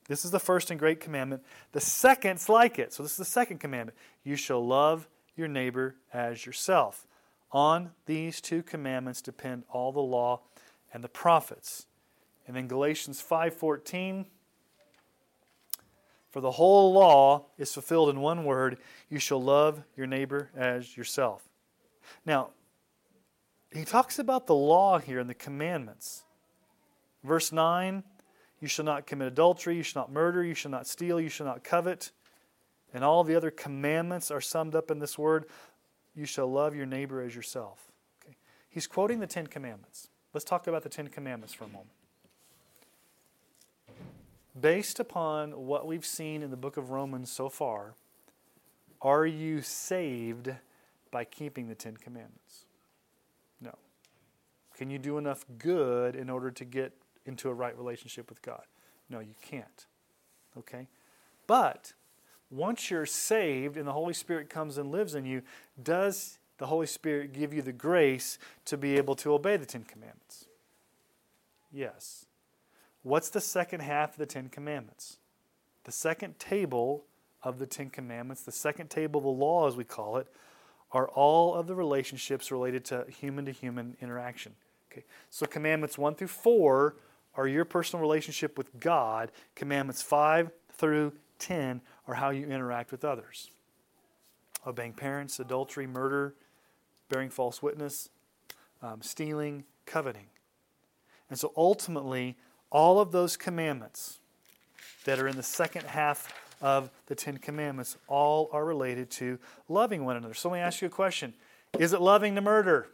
this is the first and great commandment. The second's like it. So, this is the second commandment. You shall love your neighbor as yourself. On these two commandments depend all the law and the prophets. And then Galatians 5:14 For the whole law is fulfilled in one word, you shall love your neighbor as yourself. Now, he talks about the law here and the commandments. Verse 9, you shall not commit adultery, you shall not murder, you shall not steal, you shall not covet. And all the other commandments are summed up in this word you shall love your neighbor as yourself. Okay. He's quoting the Ten Commandments. Let's talk about the Ten Commandments for a moment. Based upon what we've seen in the book of Romans so far, are you saved by keeping the Ten Commandments? Can you do enough good in order to get into a right relationship with God? No, you can't. Okay? But once you're saved and the Holy Spirit comes and lives in you, does the Holy Spirit give you the grace to be able to obey the Ten Commandments? Yes. What's the second half of the Ten Commandments? The second table of the Ten Commandments, the second table of the law, as we call it, are all of the relationships related to human to human interaction. Okay. So commandments 1 through 4 are your personal relationship with God. Commandments 5 through 10 are how you interact with others obeying parents, adultery, murder, bearing false witness, um, stealing, coveting. And so ultimately, all of those commandments that are in the second half of the Ten Commandments all are related to loving one another. So let me ask you a question Is it loving to murder?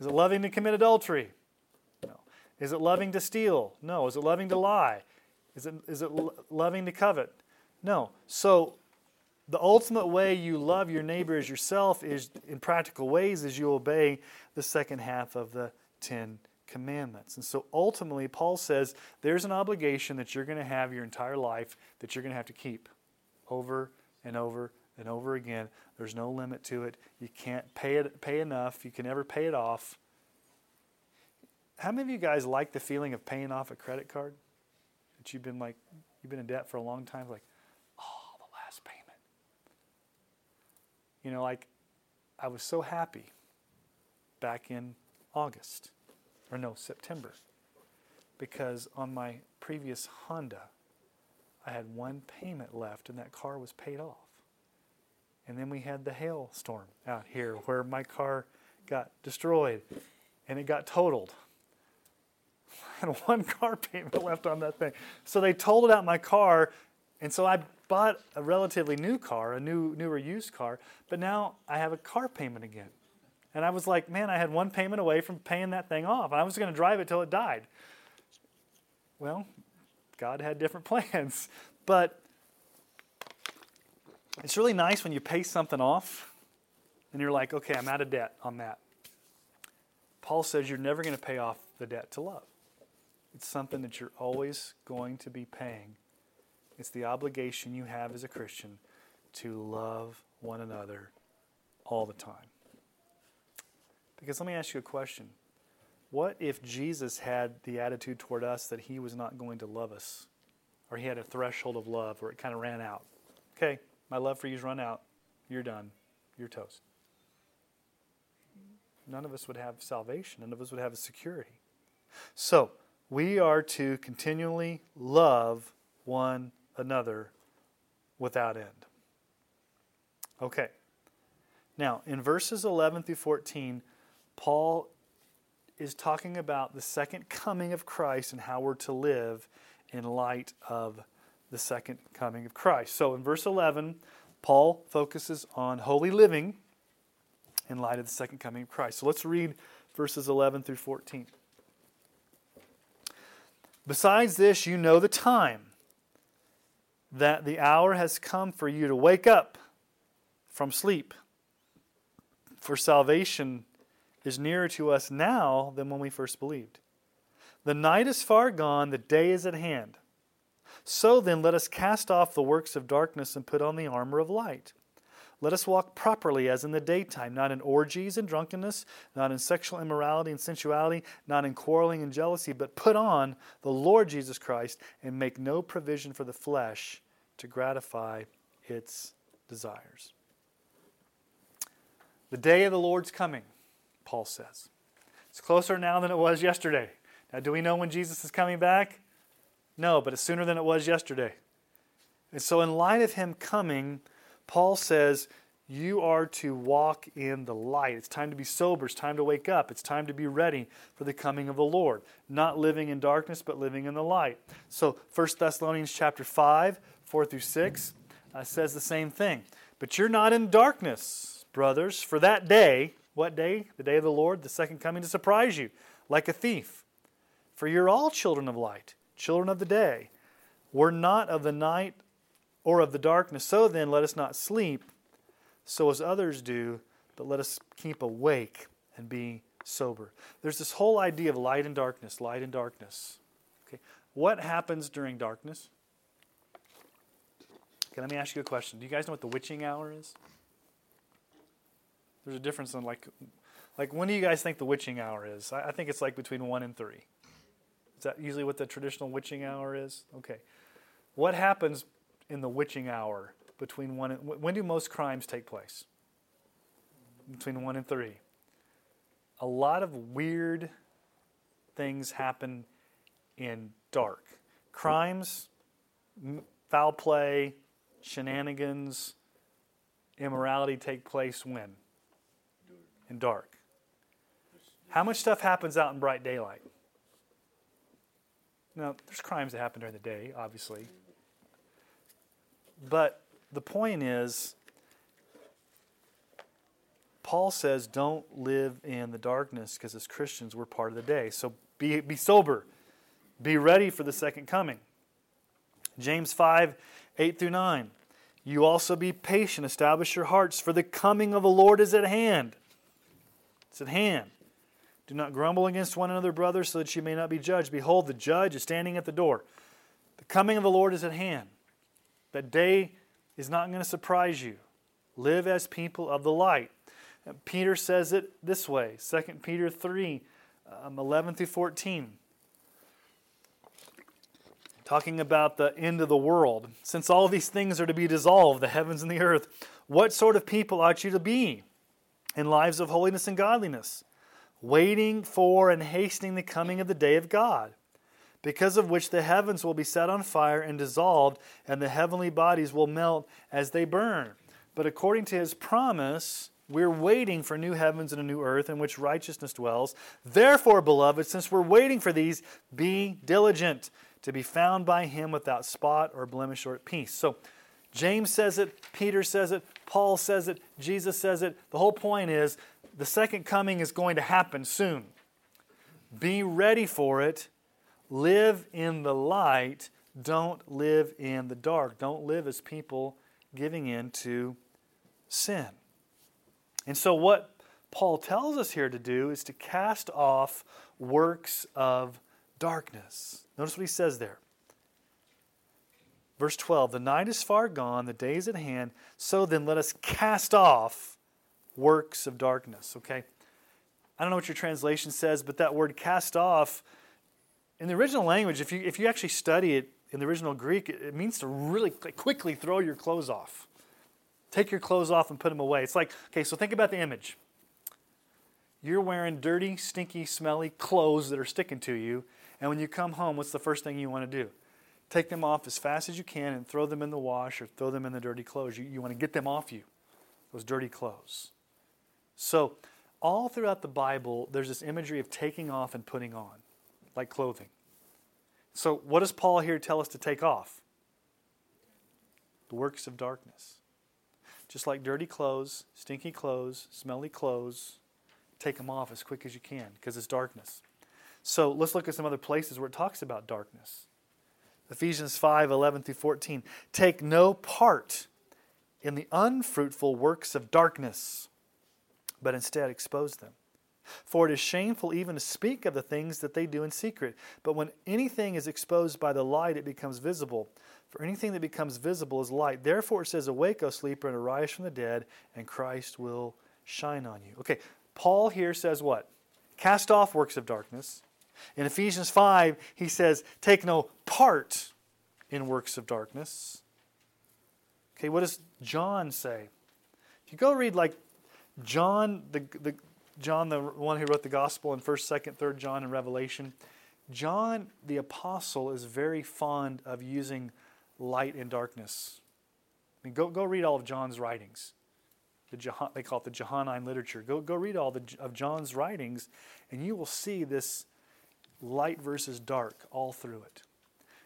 Is it loving to commit adultery? No. Is it loving to steal? No. Is it loving to lie? Is it, is it loving to covet? No. So the ultimate way you love your neighbor as yourself is in practical ways is you obey the second half of the Ten Commandments. And so ultimately, Paul says there's an obligation that you're going to have your entire life that you're going to have to keep over and over and over again. There's no limit to it. You can't pay it pay enough. You can never pay it off. How many of you guys like the feeling of paying off a credit card? That you've been like you've been in debt for a long time, like, oh, the last payment. You know, like I was so happy back in August, or no, September, because on my previous Honda, I had one payment left and that car was paid off. And then we had the hailstorm out here where my car got destroyed and it got totaled. I had one car payment left on that thing. So they totaled out my car, and so I bought a relatively new car, a new newer used car, but now I have a car payment again. And I was like, man, I had one payment away from paying that thing off. I was going to drive it till it died. Well, God had different plans. But it's really nice when you pay something off and you're like, okay, I'm out of debt on that. Paul says you're never going to pay off the debt to love. It's something that you're always going to be paying. It's the obligation you have as a Christian to love one another all the time. Because let me ask you a question. What if Jesus had the attitude toward us that he was not going to love us? Or he had a threshold of love where it kind of ran out? Okay, my love for you's run out. You're done. You're toast. None of us would have salvation. None of us would have a security. So, we are to continually love one another without end. Okay. Now, in verses 11 through 14, Paul is talking about the second coming of Christ and how we're to live in light of the second coming of Christ. So in verse 11, Paul focuses on holy living in light of the second coming of Christ. So let's read verses 11 through 14. Besides this, you know the time, that the hour has come for you to wake up from sleep. For salvation is nearer to us now than when we first believed. The night is far gone, the day is at hand. So then, let us cast off the works of darkness and put on the armor of light. Let us walk properly as in the daytime, not in orgies and drunkenness, not in sexual immorality and sensuality, not in quarreling and jealousy, but put on the Lord Jesus Christ and make no provision for the flesh to gratify its desires. The day of the Lord's coming. Paul says. It's closer now than it was yesterday. Now, do we know when Jesus is coming back? No, but it's sooner than it was yesterday. And so, in light of him coming, Paul says, You are to walk in the light. It's time to be sober. It's time to wake up. It's time to be ready for the coming of the Lord. Not living in darkness, but living in the light. So, 1 Thessalonians chapter 5, 4 through 6 uh, says the same thing. But you're not in darkness, brothers, for that day, what day? The day of the Lord, the second coming to surprise you, like a thief. For you're all children of light, children of the day. We're not of the night or of the darkness. So then, let us not sleep, so as others do, but let us keep awake and be sober. There's this whole idea of light and darkness, light and darkness. Okay, what happens during darkness? Okay, let me ask you a question. Do you guys know what the witching hour is? There's a difference in like, like when do you guys think the witching hour is? I, I think it's like between one and three. That usually what the traditional witching hour is? Okay. What happens in the witching hour between one and when do most crimes take place? Between one and three. A lot of weird things happen in dark. Crimes, foul play, shenanigans, immorality take place when? In dark. How much stuff happens out in bright daylight? Now, there's crimes that happen during the day, obviously. But the point is, Paul says, don't live in the darkness because as Christians, we're part of the day. So be, be sober, be ready for the second coming. James 5 8 through 9. You also be patient, establish your hearts, for the coming of the Lord is at hand. It's at hand. Do not grumble against one another, brothers, so that you may not be judged. Behold, the judge is standing at the door. The coming of the Lord is at hand. That day is not going to surprise you. Live as people of the light. Peter says it this way 2 Peter 3 um, 11 through 14 talking about the end of the world. Since all these things are to be dissolved, the heavens and the earth, what sort of people ought you to be in lives of holiness and godliness, waiting for and hastening the coming of the day of God, because of which the heavens will be set on fire and dissolved, and the heavenly bodies will melt as they burn. But according to his promise, we're waiting for new heavens and a new earth in which righteousness dwells. Therefore, beloved, since we're waiting for these, be diligent to be found by him without spot or blemish or at peace. So James says it, Peter says it, Paul says it, Jesus says it. The whole point is the second coming is going to happen soon. Be ready for it. Live in the light. Don't live in the dark. Don't live as people giving in to sin. And so, what Paul tells us here to do is to cast off works of darkness. Notice what he says there. Verse 12 The night is far gone, the day is at hand. So then let us cast off works of darkness. Okay? I don't know what your translation says, but that word cast off, in the original language, if you, if you actually study it in the original Greek, it, it means to really quickly throw your clothes off. Take your clothes off and put them away. It's like, okay, so think about the image. You're wearing dirty, stinky, smelly clothes that are sticking to you, and when you come home, what's the first thing you want to do? Take them off as fast as you can and throw them in the wash or throw them in the dirty clothes. You, you want to get them off you, those dirty clothes. So, all throughout the Bible, there's this imagery of taking off and putting on, like clothing. So, what does Paul here tell us to take off? The works of darkness. Just like dirty clothes, stinky clothes, smelly clothes, take them off as quick as you can because it's darkness. So let's look at some other places where it talks about darkness. Ephesians 5 11 through 14. Take no part in the unfruitful works of darkness, but instead expose them. For it is shameful even to speak of the things that they do in secret. But when anything is exposed by the light, it becomes visible. For anything that becomes visible is light. Therefore it says, Awake, O sleeper, and arise from the dead, and Christ will shine on you. Okay, Paul here says what? Cast off works of darkness. In Ephesians 5, he says, Take no part in works of darkness. Okay, what does John say? If you go read like John, the, the John, the one who wrote the gospel in 1st, 2nd, 3rd John and Revelation, John the apostle is very fond of using light and darkness. I mean, go, go read all of John's writings. The they call it the Johannine literature. Go, go read all the, of John's writings, and you will see this light versus dark all through it.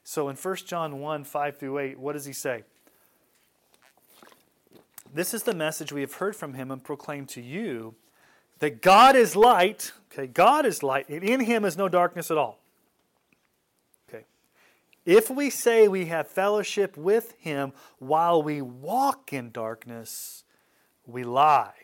So in 1 John 1 5 through 8, what does he say? This is the message we have heard from him and proclaimed to you that God is light. Okay, God is light, and in him is no darkness at all. Okay. If we say we have fellowship with him while we walk in darkness, we lie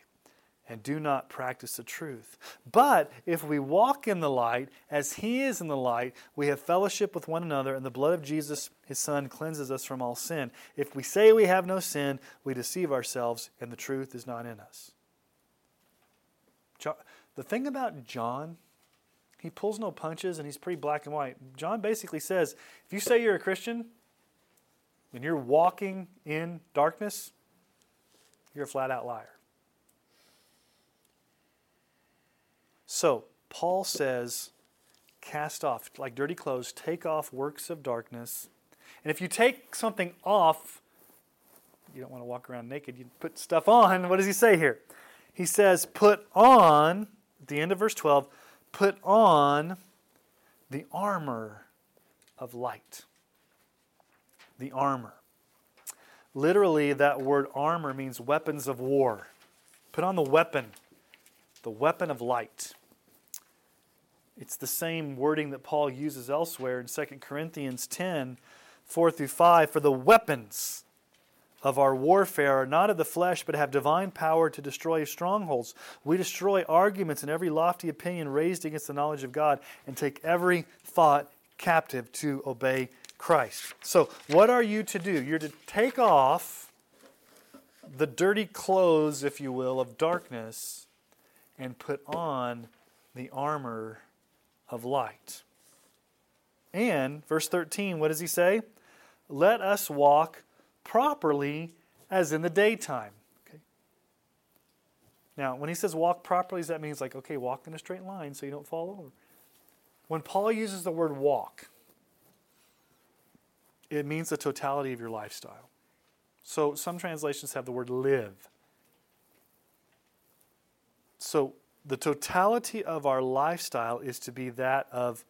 and do not practice the truth. But if we walk in the light as he is in the light, we have fellowship with one another, and the blood of Jesus, his son, cleanses us from all sin. If we say we have no sin, we deceive ourselves, and the truth is not in us. The thing about John, he pulls no punches and he's pretty black and white. John basically says if you say you're a Christian and you're walking in darkness, you're a flat out liar. So, Paul says, cast off, like dirty clothes, take off works of darkness. And if you take something off, you don't want to walk around naked, you put stuff on. What does he say here? He says, put on, at the end of verse 12, put on the armor of light. The armor. Literally, that word armor means weapons of war. Put on the weapon the weapon of light. It's the same wording that Paul uses elsewhere in 2 Corinthians 10 4 through 5 for the weapons of our warfare are not of the flesh, but have divine power to destroy strongholds. We destroy arguments and every lofty opinion raised against the knowledge of God and take every thought captive to obey Christ. So, what are you to do? You're to take off the dirty clothes, if you will, of darkness and put on the armor of light. And, verse 13, what does he say? Let us walk properly as in the daytime. Okay. Now, when he says walk properly, that means like, okay, walk in a straight line so you don't fall over. When Paul uses the word walk, it means the totality of your lifestyle. So some translations have the word live. So the totality of our lifestyle is to be that of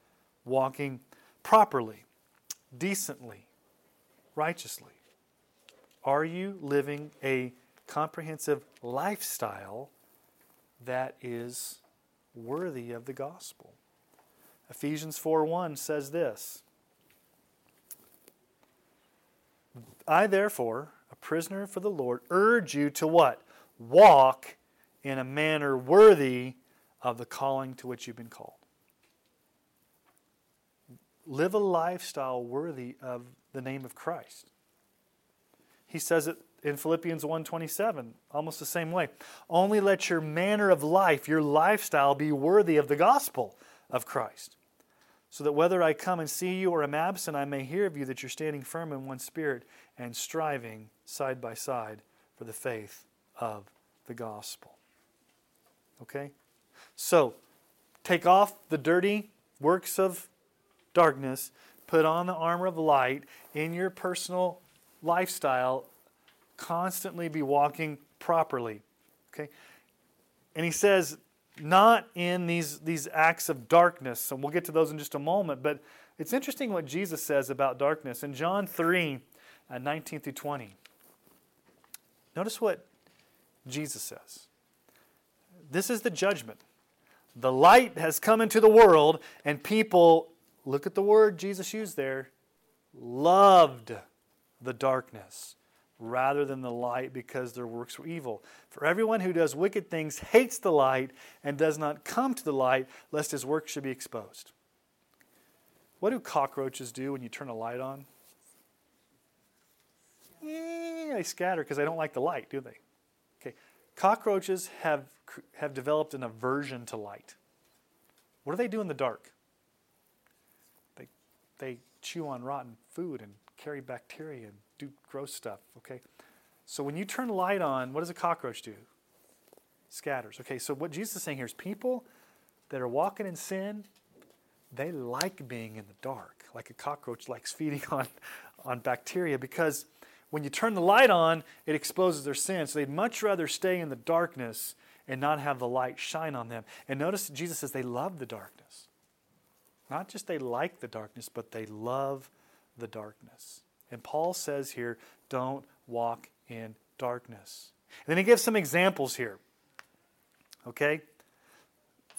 walking properly, decently, righteously. Are you living a comprehensive lifestyle that is worthy of the gospel? Ephesians 4:1 says this. I therefore, a prisoner for the Lord, urge you to what? Walk in a manner worthy of the calling to which you've been called. Live a lifestyle worthy of the name of Christ. He says it in Philippians 1:27, almost the same way. Only let your manner of life, your lifestyle be worthy of the gospel of Christ. So that whether I come and see you or am absent, I may hear of you that you're standing firm in one spirit and striving side by side for the faith of the gospel. Okay? So, take off the dirty works of darkness, put on the armor of light in your personal lifestyle, constantly be walking properly. Okay? And he says, not in these, these acts of darkness, and we'll get to those in just a moment, but it's interesting what Jesus says about darkness. In John 3, uh, 19 through 20, notice what Jesus says. This is the judgment. The light has come into the world, and people, look at the word Jesus used there, loved the darkness rather than the light because their works were evil. For everyone who does wicked things hates the light and does not come to the light lest his work should be exposed. What do cockroaches do when you turn a light on? Eh, they scatter because they don't like the light, do they? Cockroaches have, have developed an aversion to light. What do they do in the dark? They, they chew on rotten food and carry bacteria and do gross stuff, okay? So when you turn light on, what does a cockroach do? Scatters. Okay, so what Jesus is saying here is people that are walking in sin, they like being in the dark, like a cockroach likes feeding on, on bacteria, because when you turn the light on, it exposes their sin. So they'd much rather stay in the darkness and not have the light shine on them. And notice Jesus says they love the darkness. Not just they like the darkness, but they love the darkness. And Paul says here, don't walk in darkness. And then he gives some examples here. Okay?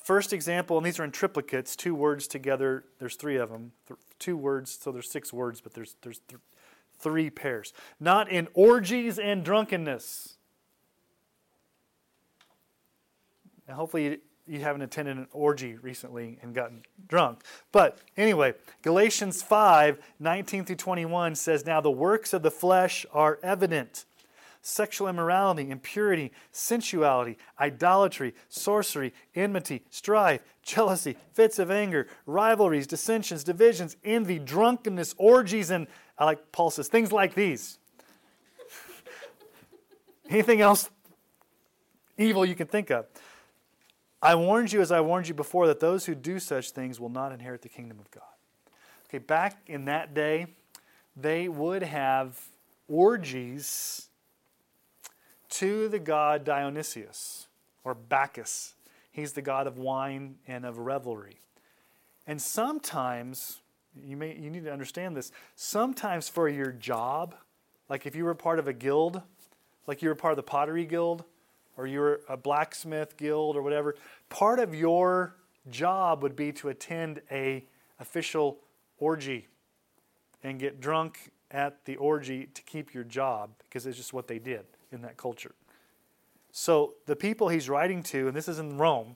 First example, and these are in triplicates, two words together. There's three of them. Th- two words, so there's six words, but there's, there's th- three pairs. Not in orgies and drunkenness. Now, hopefully, you haven't attended an orgy recently and gotten drunk. But anyway, Galatians 5 19 through 21 says, Now the works of the flesh are evident sexual immorality, impurity, sensuality, idolatry, sorcery, enmity, strife, jealousy, fits of anger, rivalries, dissensions, divisions, envy, drunkenness, orgies, and I like Paul says, things like these. Anything else evil you can think of. I warned you, as I warned you before, that those who do such things will not inherit the kingdom of God. Okay, back in that day, they would have orgies to the god Dionysius or Bacchus. He's the god of wine and of revelry. And sometimes, you, may, you need to understand this, sometimes for your job, like if you were part of a guild, like you were part of the pottery guild, or you were a blacksmith guild or whatever, part of your job would be to attend a official orgy and get drunk at the orgy to keep your job because it's just what they did in that culture. So the people he's writing to, and this is in Rome,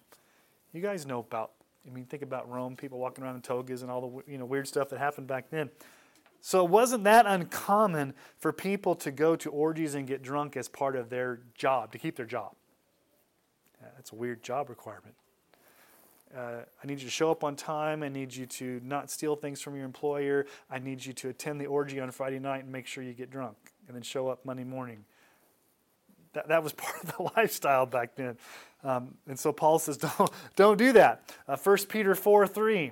you guys know about. I mean, think about Rome, people walking around in togas and all the you know weird stuff that happened back then. So it wasn't that uncommon for people to go to orgies and get drunk as part of their job to keep their job. Yeah, that's a weird job requirement. Uh, I need you to show up on time. I need you to not steal things from your employer. I need you to attend the orgy on Friday night and make sure you get drunk and then show up Monday morning. That, that was part of the lifestyle back then. Um, and so Paul says, don't, don't do that. Uh, 1 Peter 4 3.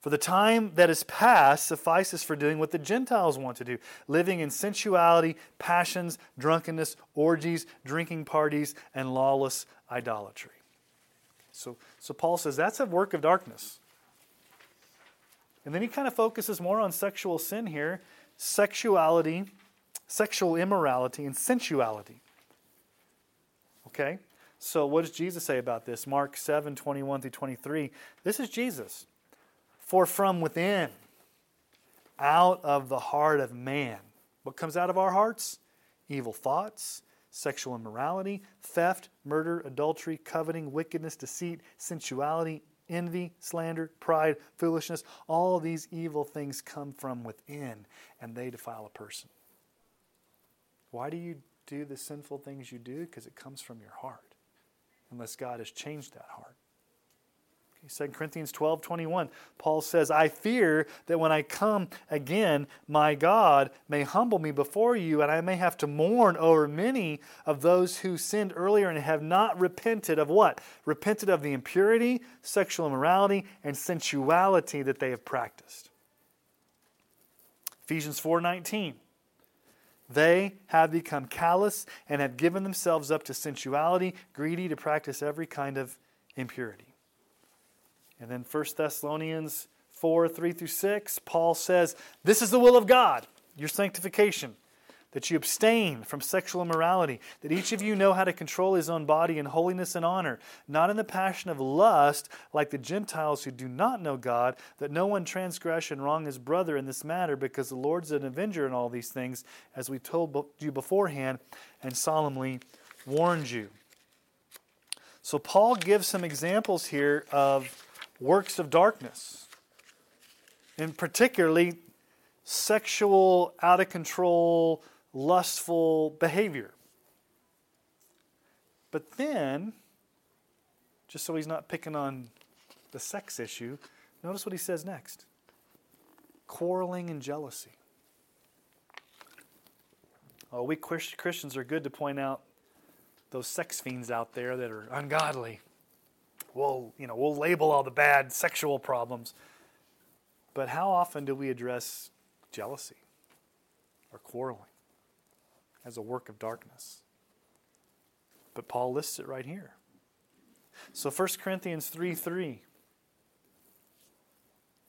For the time that is past suffices for doing what the Gentiles want to do, living in sensuality, passions, drunkenness, orgies, drinking parties, and lawless idolatry. So, so Paul says that's a work of darkness. And then he kind of focuses more on sexual sin here sexuality, sexual immorality, and sensuality. Okay? So, what does Jesus say about this? Mark 7 21 through 23. This is Jesus. For from within, out of the heart of man, what comes out of our hearts? Evil thoughts sexual immorality, theft, murder, adultery, coveting, wickedness, deceit, sensuality, envy, slander, pride, foolishness. All these evil things come from within and they defile a person. Why do you do the sinful things you do? Because it comes from your heart, unless God has changed that heart. 2 Corinthians 12 21, Paul says, I fear that when I come again, my God may humble me before you, and I may have to mourn over many of those who sinned earlier and have not repented of what? Repented of the impurity, sexual immorality, and sensuality that they have practiced. Ephesians 4 19. They have become callous and have given themselves up to sensuality, greedy to practice every kind of impurity. And then 1 Thessalonians 4 3 through 6, Paul says, This is the will of God, your sanctification, that you abstain from sexual immorality, that each of you know how to control his own body in holiness and honor, not in the passion of lust like the Gentiles who do not know God, that no one transgress and wrong his brother in this matter, because the Lord's an avenger in all these things, as we told you beforehand and solemnly warned you. So Paul gives some examples here of works of darkness, and particularly sexual, out of control, lustful behavior. But then, just so he's not picking on the sex issue, notice what he says next quarreling and jealousy. Oh, we Christians are good to point out those sex fiends out there that are ungodly we'll, you know, we'll label all the bad sexual problems. But how often do we address jealousy or quarreling as a work of darkness? But Paul lists it right here. So 1 Corinthians 3 3.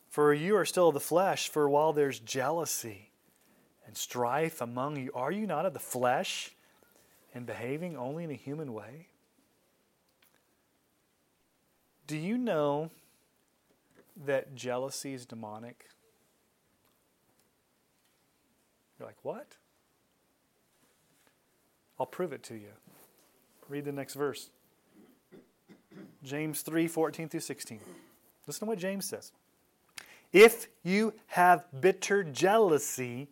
For you are still of the flesh, for while there's jealousy and strife among you, are you not of the flesh and behaving only in a human way? Do you know that jealousy is demonic? You're like, what? I'll prove it to you. Read the next verse. James 3 14 through 16. Listen to what James says. If you have bitter jealousy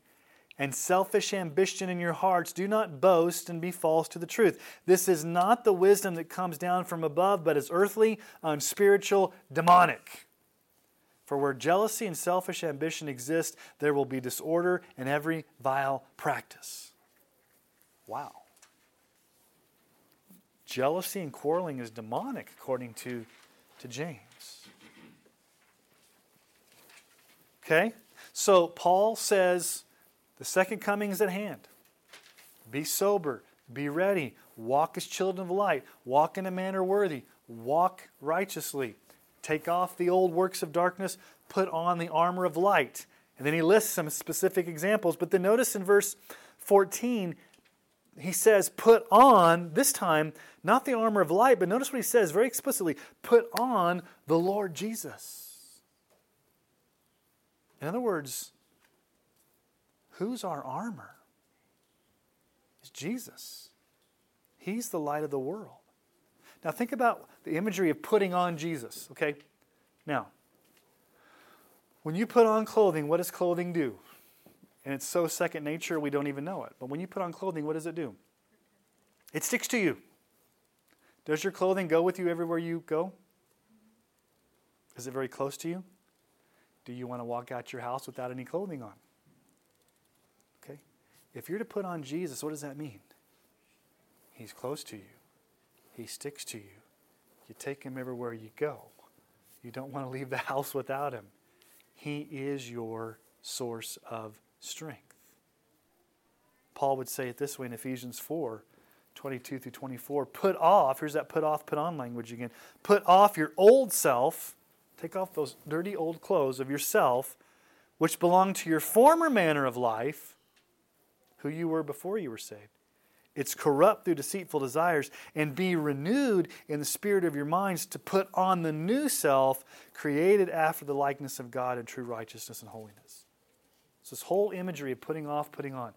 and selfish ambition in your hearts, do not boast and be false to the truth. This is not the wisdom that comes down from above, but is earthly, unspiritual, demonic. For where jealousy and selfish ambition exist, there will be disorder and every vile practice. Wow. Jealousy and quarreling is demonic, according to, to James. Okay? So Paul says the second coming is at hand. Be sober, be ready, walk as children of light, walk in a manner worthy, walk righteously. Take off the old works of darkness, put on the armor of light. And then he lists some specific examples. But then notice in verse 14, he says, put on, this time, not the armor of light, but notice what he says very explicitly put on the Lord Jesus. In other words, Who's our armor? It's Jesus. He's the light of the world. Now, think about the imagery of putting on Jesus, okay? Now, when you put on clothing, what does clothing do? And it's so second nature we don't even know it. But when you put on clothing, what does it do? It sticks to you. Does your clothing go with you everywhere you go? Is it very close to you? Do you want to walk out your house without any clothing on? Okay. If you're to put on Jesus, what does that mean? He's close to you. He sticks to you. You take him everywhere you go. You don't want to leave the house without him. He is your source of strength. Paul would say it this way in Ephesians 4 22 through 24. Put off, here's that put off, put on language again. Put off your old self, take off those dirty old clothes of yourself, which belong to your former manner of life, who you were before you were saved. It's corrupt through deceitful desires, and be renewed in the spirit of your minds to put on the new self, created after the likeness of God in true righteousness and holiness. This whole imagery of putting off, putting on.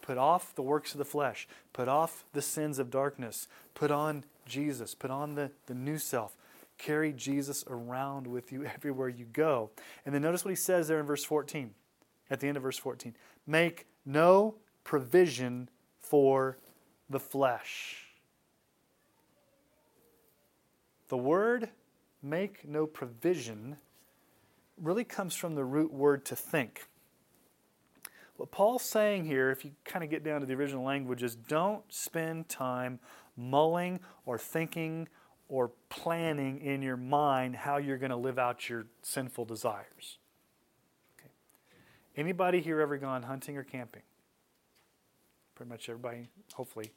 Put off the works of the flesh. Put off the sins of darkness. Put on Jesus. Put on the, the new self. Carry Jesus around with you everywhere you go. And then notice what he says there in verse 14, at the end of verse 14. Make no provision for the flesh. The word make no provision really comes from the root word to think. What Paul's saying here, if you kind of get down to the original language, is don't spend time mulling or thinking or planning in your mind how you're going to live out your sinful desires. Okay. Anybody here ever gone hunting or camping? Pretty much everybody, hopefully.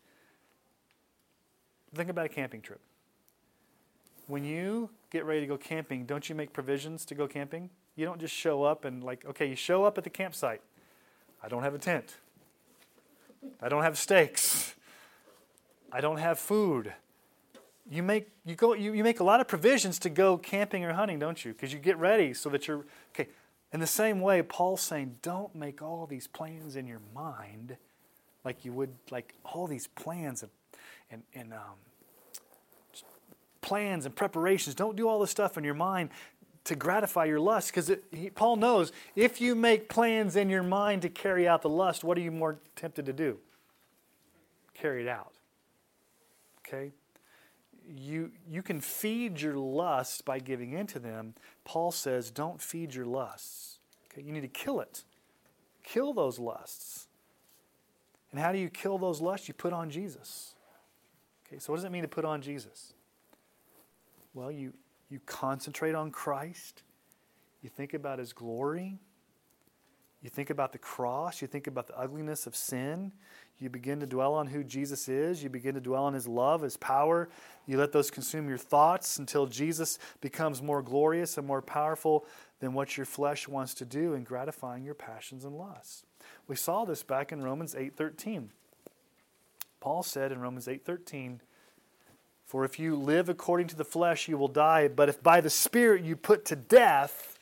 Think about a camping trip. When you get ready to go camping, don't you make provisions to go camping? You don't just show up and, like, okay, you show up at the campsite. I don't have a tent. I don't have stakes. I don't have food. You make you go you, you make a lot of provisions to go camping or hunting, don't you? Because you get ready so that you're okay. In the same way, Paul's saying, don't make all these plans in your mind like you would like all these plans and and, and um, plans and preparations. Don't do all this stuff in your mind to gratify your lust because Paul knows if you make plans in your mind to carry out the lust, what are you more tempted to do? Carry it out. Okay? You, you can feed your lust by giving into them. Paul says, don't feed your lusts. Okay? You need to kill it. Kill those lusts. And how do you kill those lusts? You put on Jesus. Okay, so what does it mean to put on Jesus? Well, you, you concentrate on Christ, you think about His glory, you think about the cross, you think about the ugliness of sin, you begin to dwell on who Jesus is, you begin to dwell on His love, His power, you let those consume your thoughts until Jesus becomes more glorious and more powerful than what your flesh wants to do in gratifying your passions and lusts. We saw this back in Romans 8:13. Paul said in Romans 8:13, for if you live according to the flesh, you will die. But if by the Spirit you put to death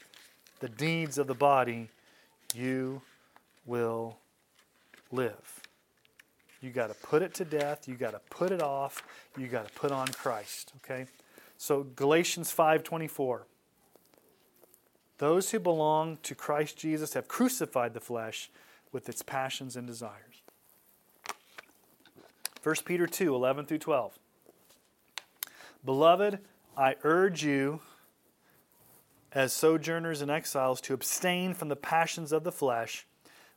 the deeds of the body, you will live. You got to put it to death. You got to put it off. You got to put on Christ. Okay? So Galatians 5:24. Those who belong to Christ Jesus have crucified the flesh with its passions and desires. 1 Peter 2, 11 through 12. Beloved, I urge you, as sojourners and exiles, to abstain from the passions of the flesh,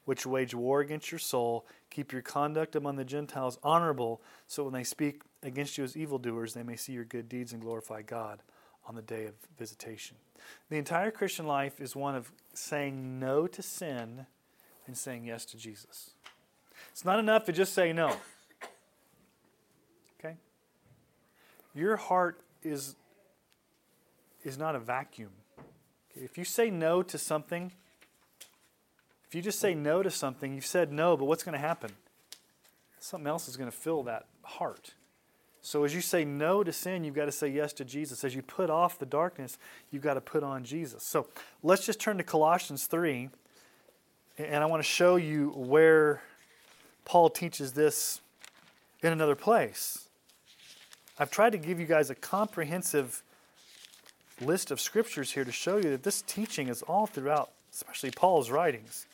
which wage war against your soul. Keep your conduct among the Gentiles honorable, so when they speak against you as evildoers, they may see your good deeds and glorify God on the day of visitation. The entire Christian life is one of saying no to sin and saying yes to Jesus. It's not enough to just say no. Your heart is, is not a vacuum. Okay? If you say no to something, if you just say no to something, you've said no, but what's going to happen? Something else is going to fill that heart. So as you say no to sin, you've got to say yes to Jesus. As you put off the darkness, you've got to put on Jesus. So let's just turn to Colossians 3 And I want to show you where Paul teaches this in another place. I've tried to give you guys a comprehensive list of scriptures here to show you that this teaching is all throughout, especially Paul's writings.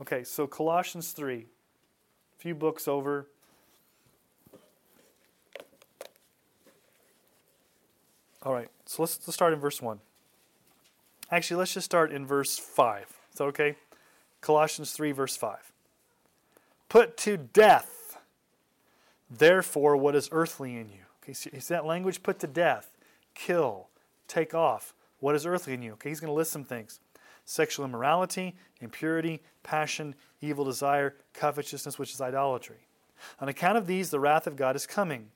Okay, so Colossians 3, a few books over. All right, so let's, let's start in verse 1. Actually, let's just start in verse 5. Is that okay? Colossians 3, verse 5. Put to death, therefore, what is earthly in you. Okay, see, see that language? Put to death, kill, take off. What is earthly in you? Okay, he's going to list some things sexual immorality, impurity, passion, evil desire, covetousness, which is idolatry. On account of these, the wrath of God is coming.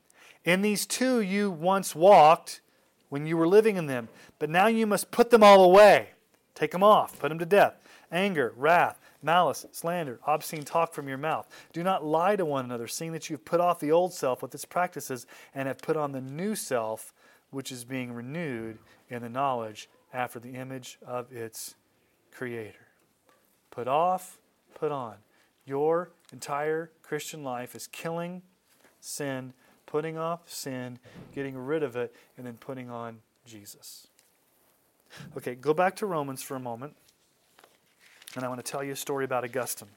In these too you once walked when you were living in them, but now you must put them all away. Take them off, put them to death. Anger, wrath, malice, slander, obscene talk from your mouth. Do not lie to one another, seeing that you've put off the old self with its practices and have put on the new self, which is being renewed in the knowledge after the image of its Creator. Put off, put on. Your entire Christian life is killing sin, putting off sin, getting rid of it, and then putting on Jesus. Okay, go back to Romans for a moment, and I want to tell you a story about Augustine.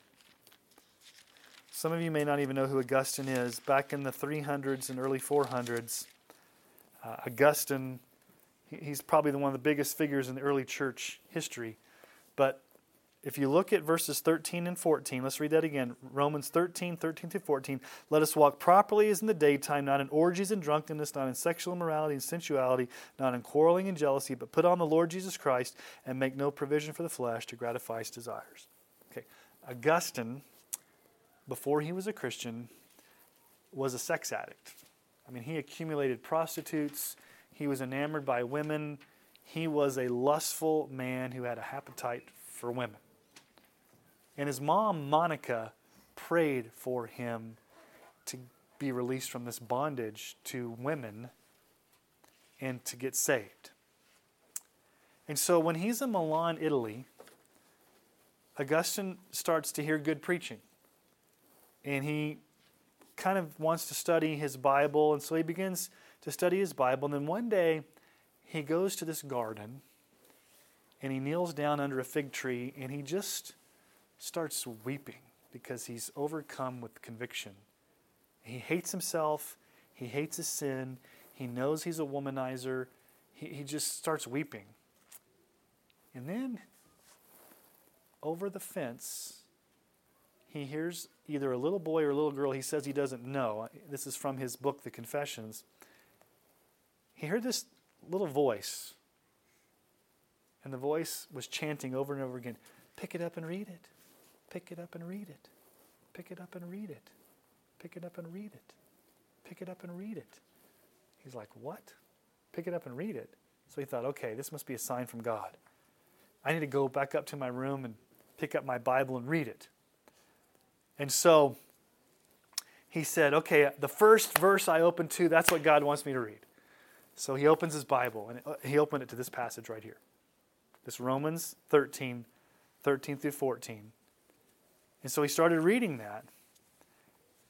Some of you may not even know who Augustine is. Back in the 300s and early 400s, uh, Augustine, he's probably the, one of the biggest figures in the early church history. But if you look at verses 13 and 14, let's read that again. Romans 13, 13 through 14. Let us walk properly as in the daytime, not in orgies and drunkenness, not in sexual immorality and sensuality, not in quarreling and jealousy, but put on the Lord Jesus Christ and make no provision for the flesh to gratify its desires. Okay. Augustine, before he was a Christian, was a sex addict. I mean, he accumulated prostitutes, he was enamored by women, he was a lustful man who had a appetite for women. And his mom, Monica, prayed for him to be released from this bondage to women and to get saved. And so when he's in Milan, Italy, Augustine starts to hear good preaching. And he kind of wants to study his Bible. And so he begins to study his Bible. And then one day, he goes to this garden and he kneels down under a fig tree and he just starts weeping because he's overcome with conviction. He hates himself, he hates his sin, he knows he's a womanizer, he, he just starts weeping. And then over the fence, he hears either a little boy or a little girl he says he doesn't know. This is from his book, The Confessions. He heard this little voice. And the voice was chanting over and over again Pick it up and read it. Pick it up and read it. Pick it up and read it. Pick it up and read it. Pick it up and read it. He's like, What? Pick it up and read it. So he thought, Okay, this must be a sign from God. I need to go back up to my room and pick up my Bible and read it. And so he said, Okay, the first verse I open to, that's what God wants me to read. So he opens his Bible and uh, he opened it to this passage right here. This Romans 13, 13 through 14. And so he started reading that.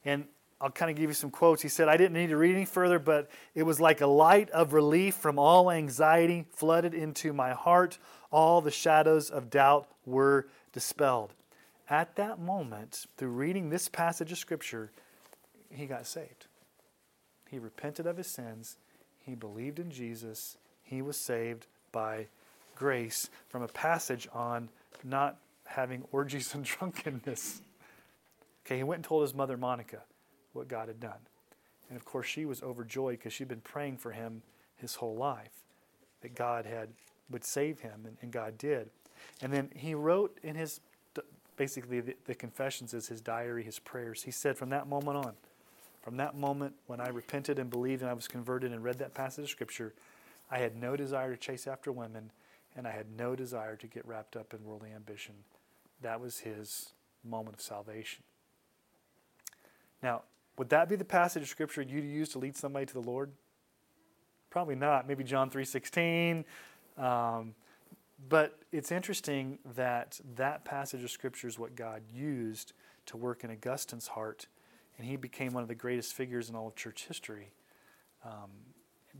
And I'll kind of give you some quotes. He said, I didn't need to read any further, but it was like a light of relief from all anxiety flooded into my heart. All the shadows of doubt were dispelled. At that moment, through reading this passage of Scripture, he got saved. He repented of his sins he believed in Jesus. He was saved by grace from a passage on not having orgies and drunkenness. Okay, he went and told his mother Monica what God had done. And of course, she was overjoyed because she'd been praying for him his whole life that God had would save him, and, and God did. And then he wrote in his basically the, the confessions is his diary, his prayers. He said from that moment on, from that moment when I repented and believed and I was converted and read that passage of Scripture, I had no desire to chase after women and I had no desire to get wrapped up in worldly ambition. That was his moment of salvation. Now, would that be the passage of Scripture you'd use to lead somebody to the Lord? Probably not. Maybe John 3.16. Um, but it's interesting that that passage of Scripture is what God used to work in Augustine's heart, and he became one of the greatest figures in all of church history. Um,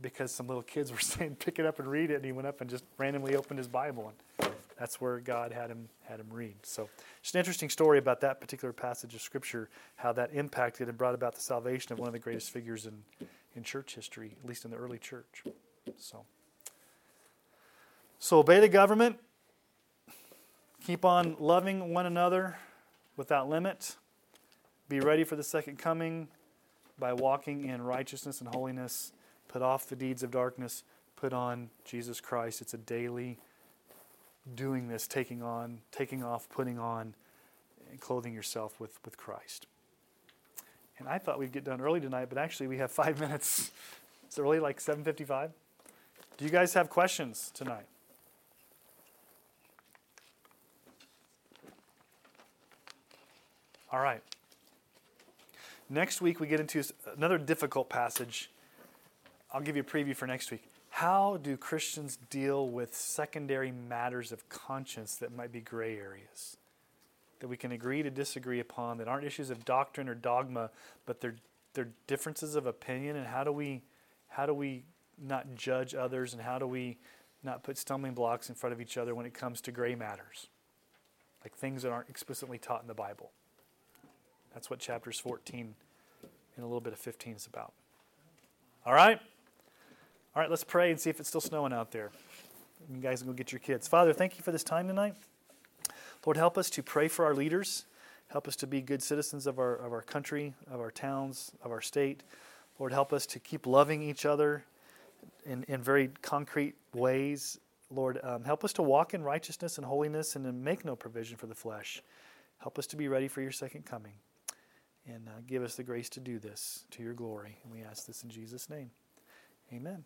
because some little kids were saying, "Pick it up and read it," and he went up and just randomly opened his Bible, and that's where God had him had him read. So, just an interesting story about that particular passage of Scripture, how that impacted and brought about the salvation of one of the greatest figures in in church history, at least in the early church. So. So obey the government. Keep on loving one another without limit. Be ready for the second coming by walking in righteousness and holiness. Put off the deeds of darkness. Put on Jesus Christ. It's a daily doing this, taking on, taking off, putting on, and clothing yourself with, with Christ. And I thought we'd get done early tonight, but actually we have five minutes. It's early, like 7.55. Do you guys have questions tonight? All right. Next week, we get into another difficult passage. I'll give you a preview for next week. How do Christians deal with secondary matters of conscience that might be gray areas? That we can agree to disagree upon, that aren't issues of doctrine or dogma, but they're, they're differences of opinion, and how do we how do we not judge others and how do we not put stumbling blocks in front of each other when it comes to gray matters? Like things that aren't explicitly taught in the Bible. That's what chapters 14 and a little bit of 15 is about. All right? All right, let's pray and see if it's still snowing out there. You guys can go get your kids. Father, thank you for this time tonight. Lord, help us to pray for our leaders. Help us to be good citizens of our, of our country, of our towns, of our state. Lord, help us to keep loving each other in, in very concrete ways. Lord, um, help us to walk in righteousness and holiness and to make no provision for the flesh. Help us to be ready for your second coming. And uh, give us the grace to do this to your glory. And we ask this in Jesus' name. Amen.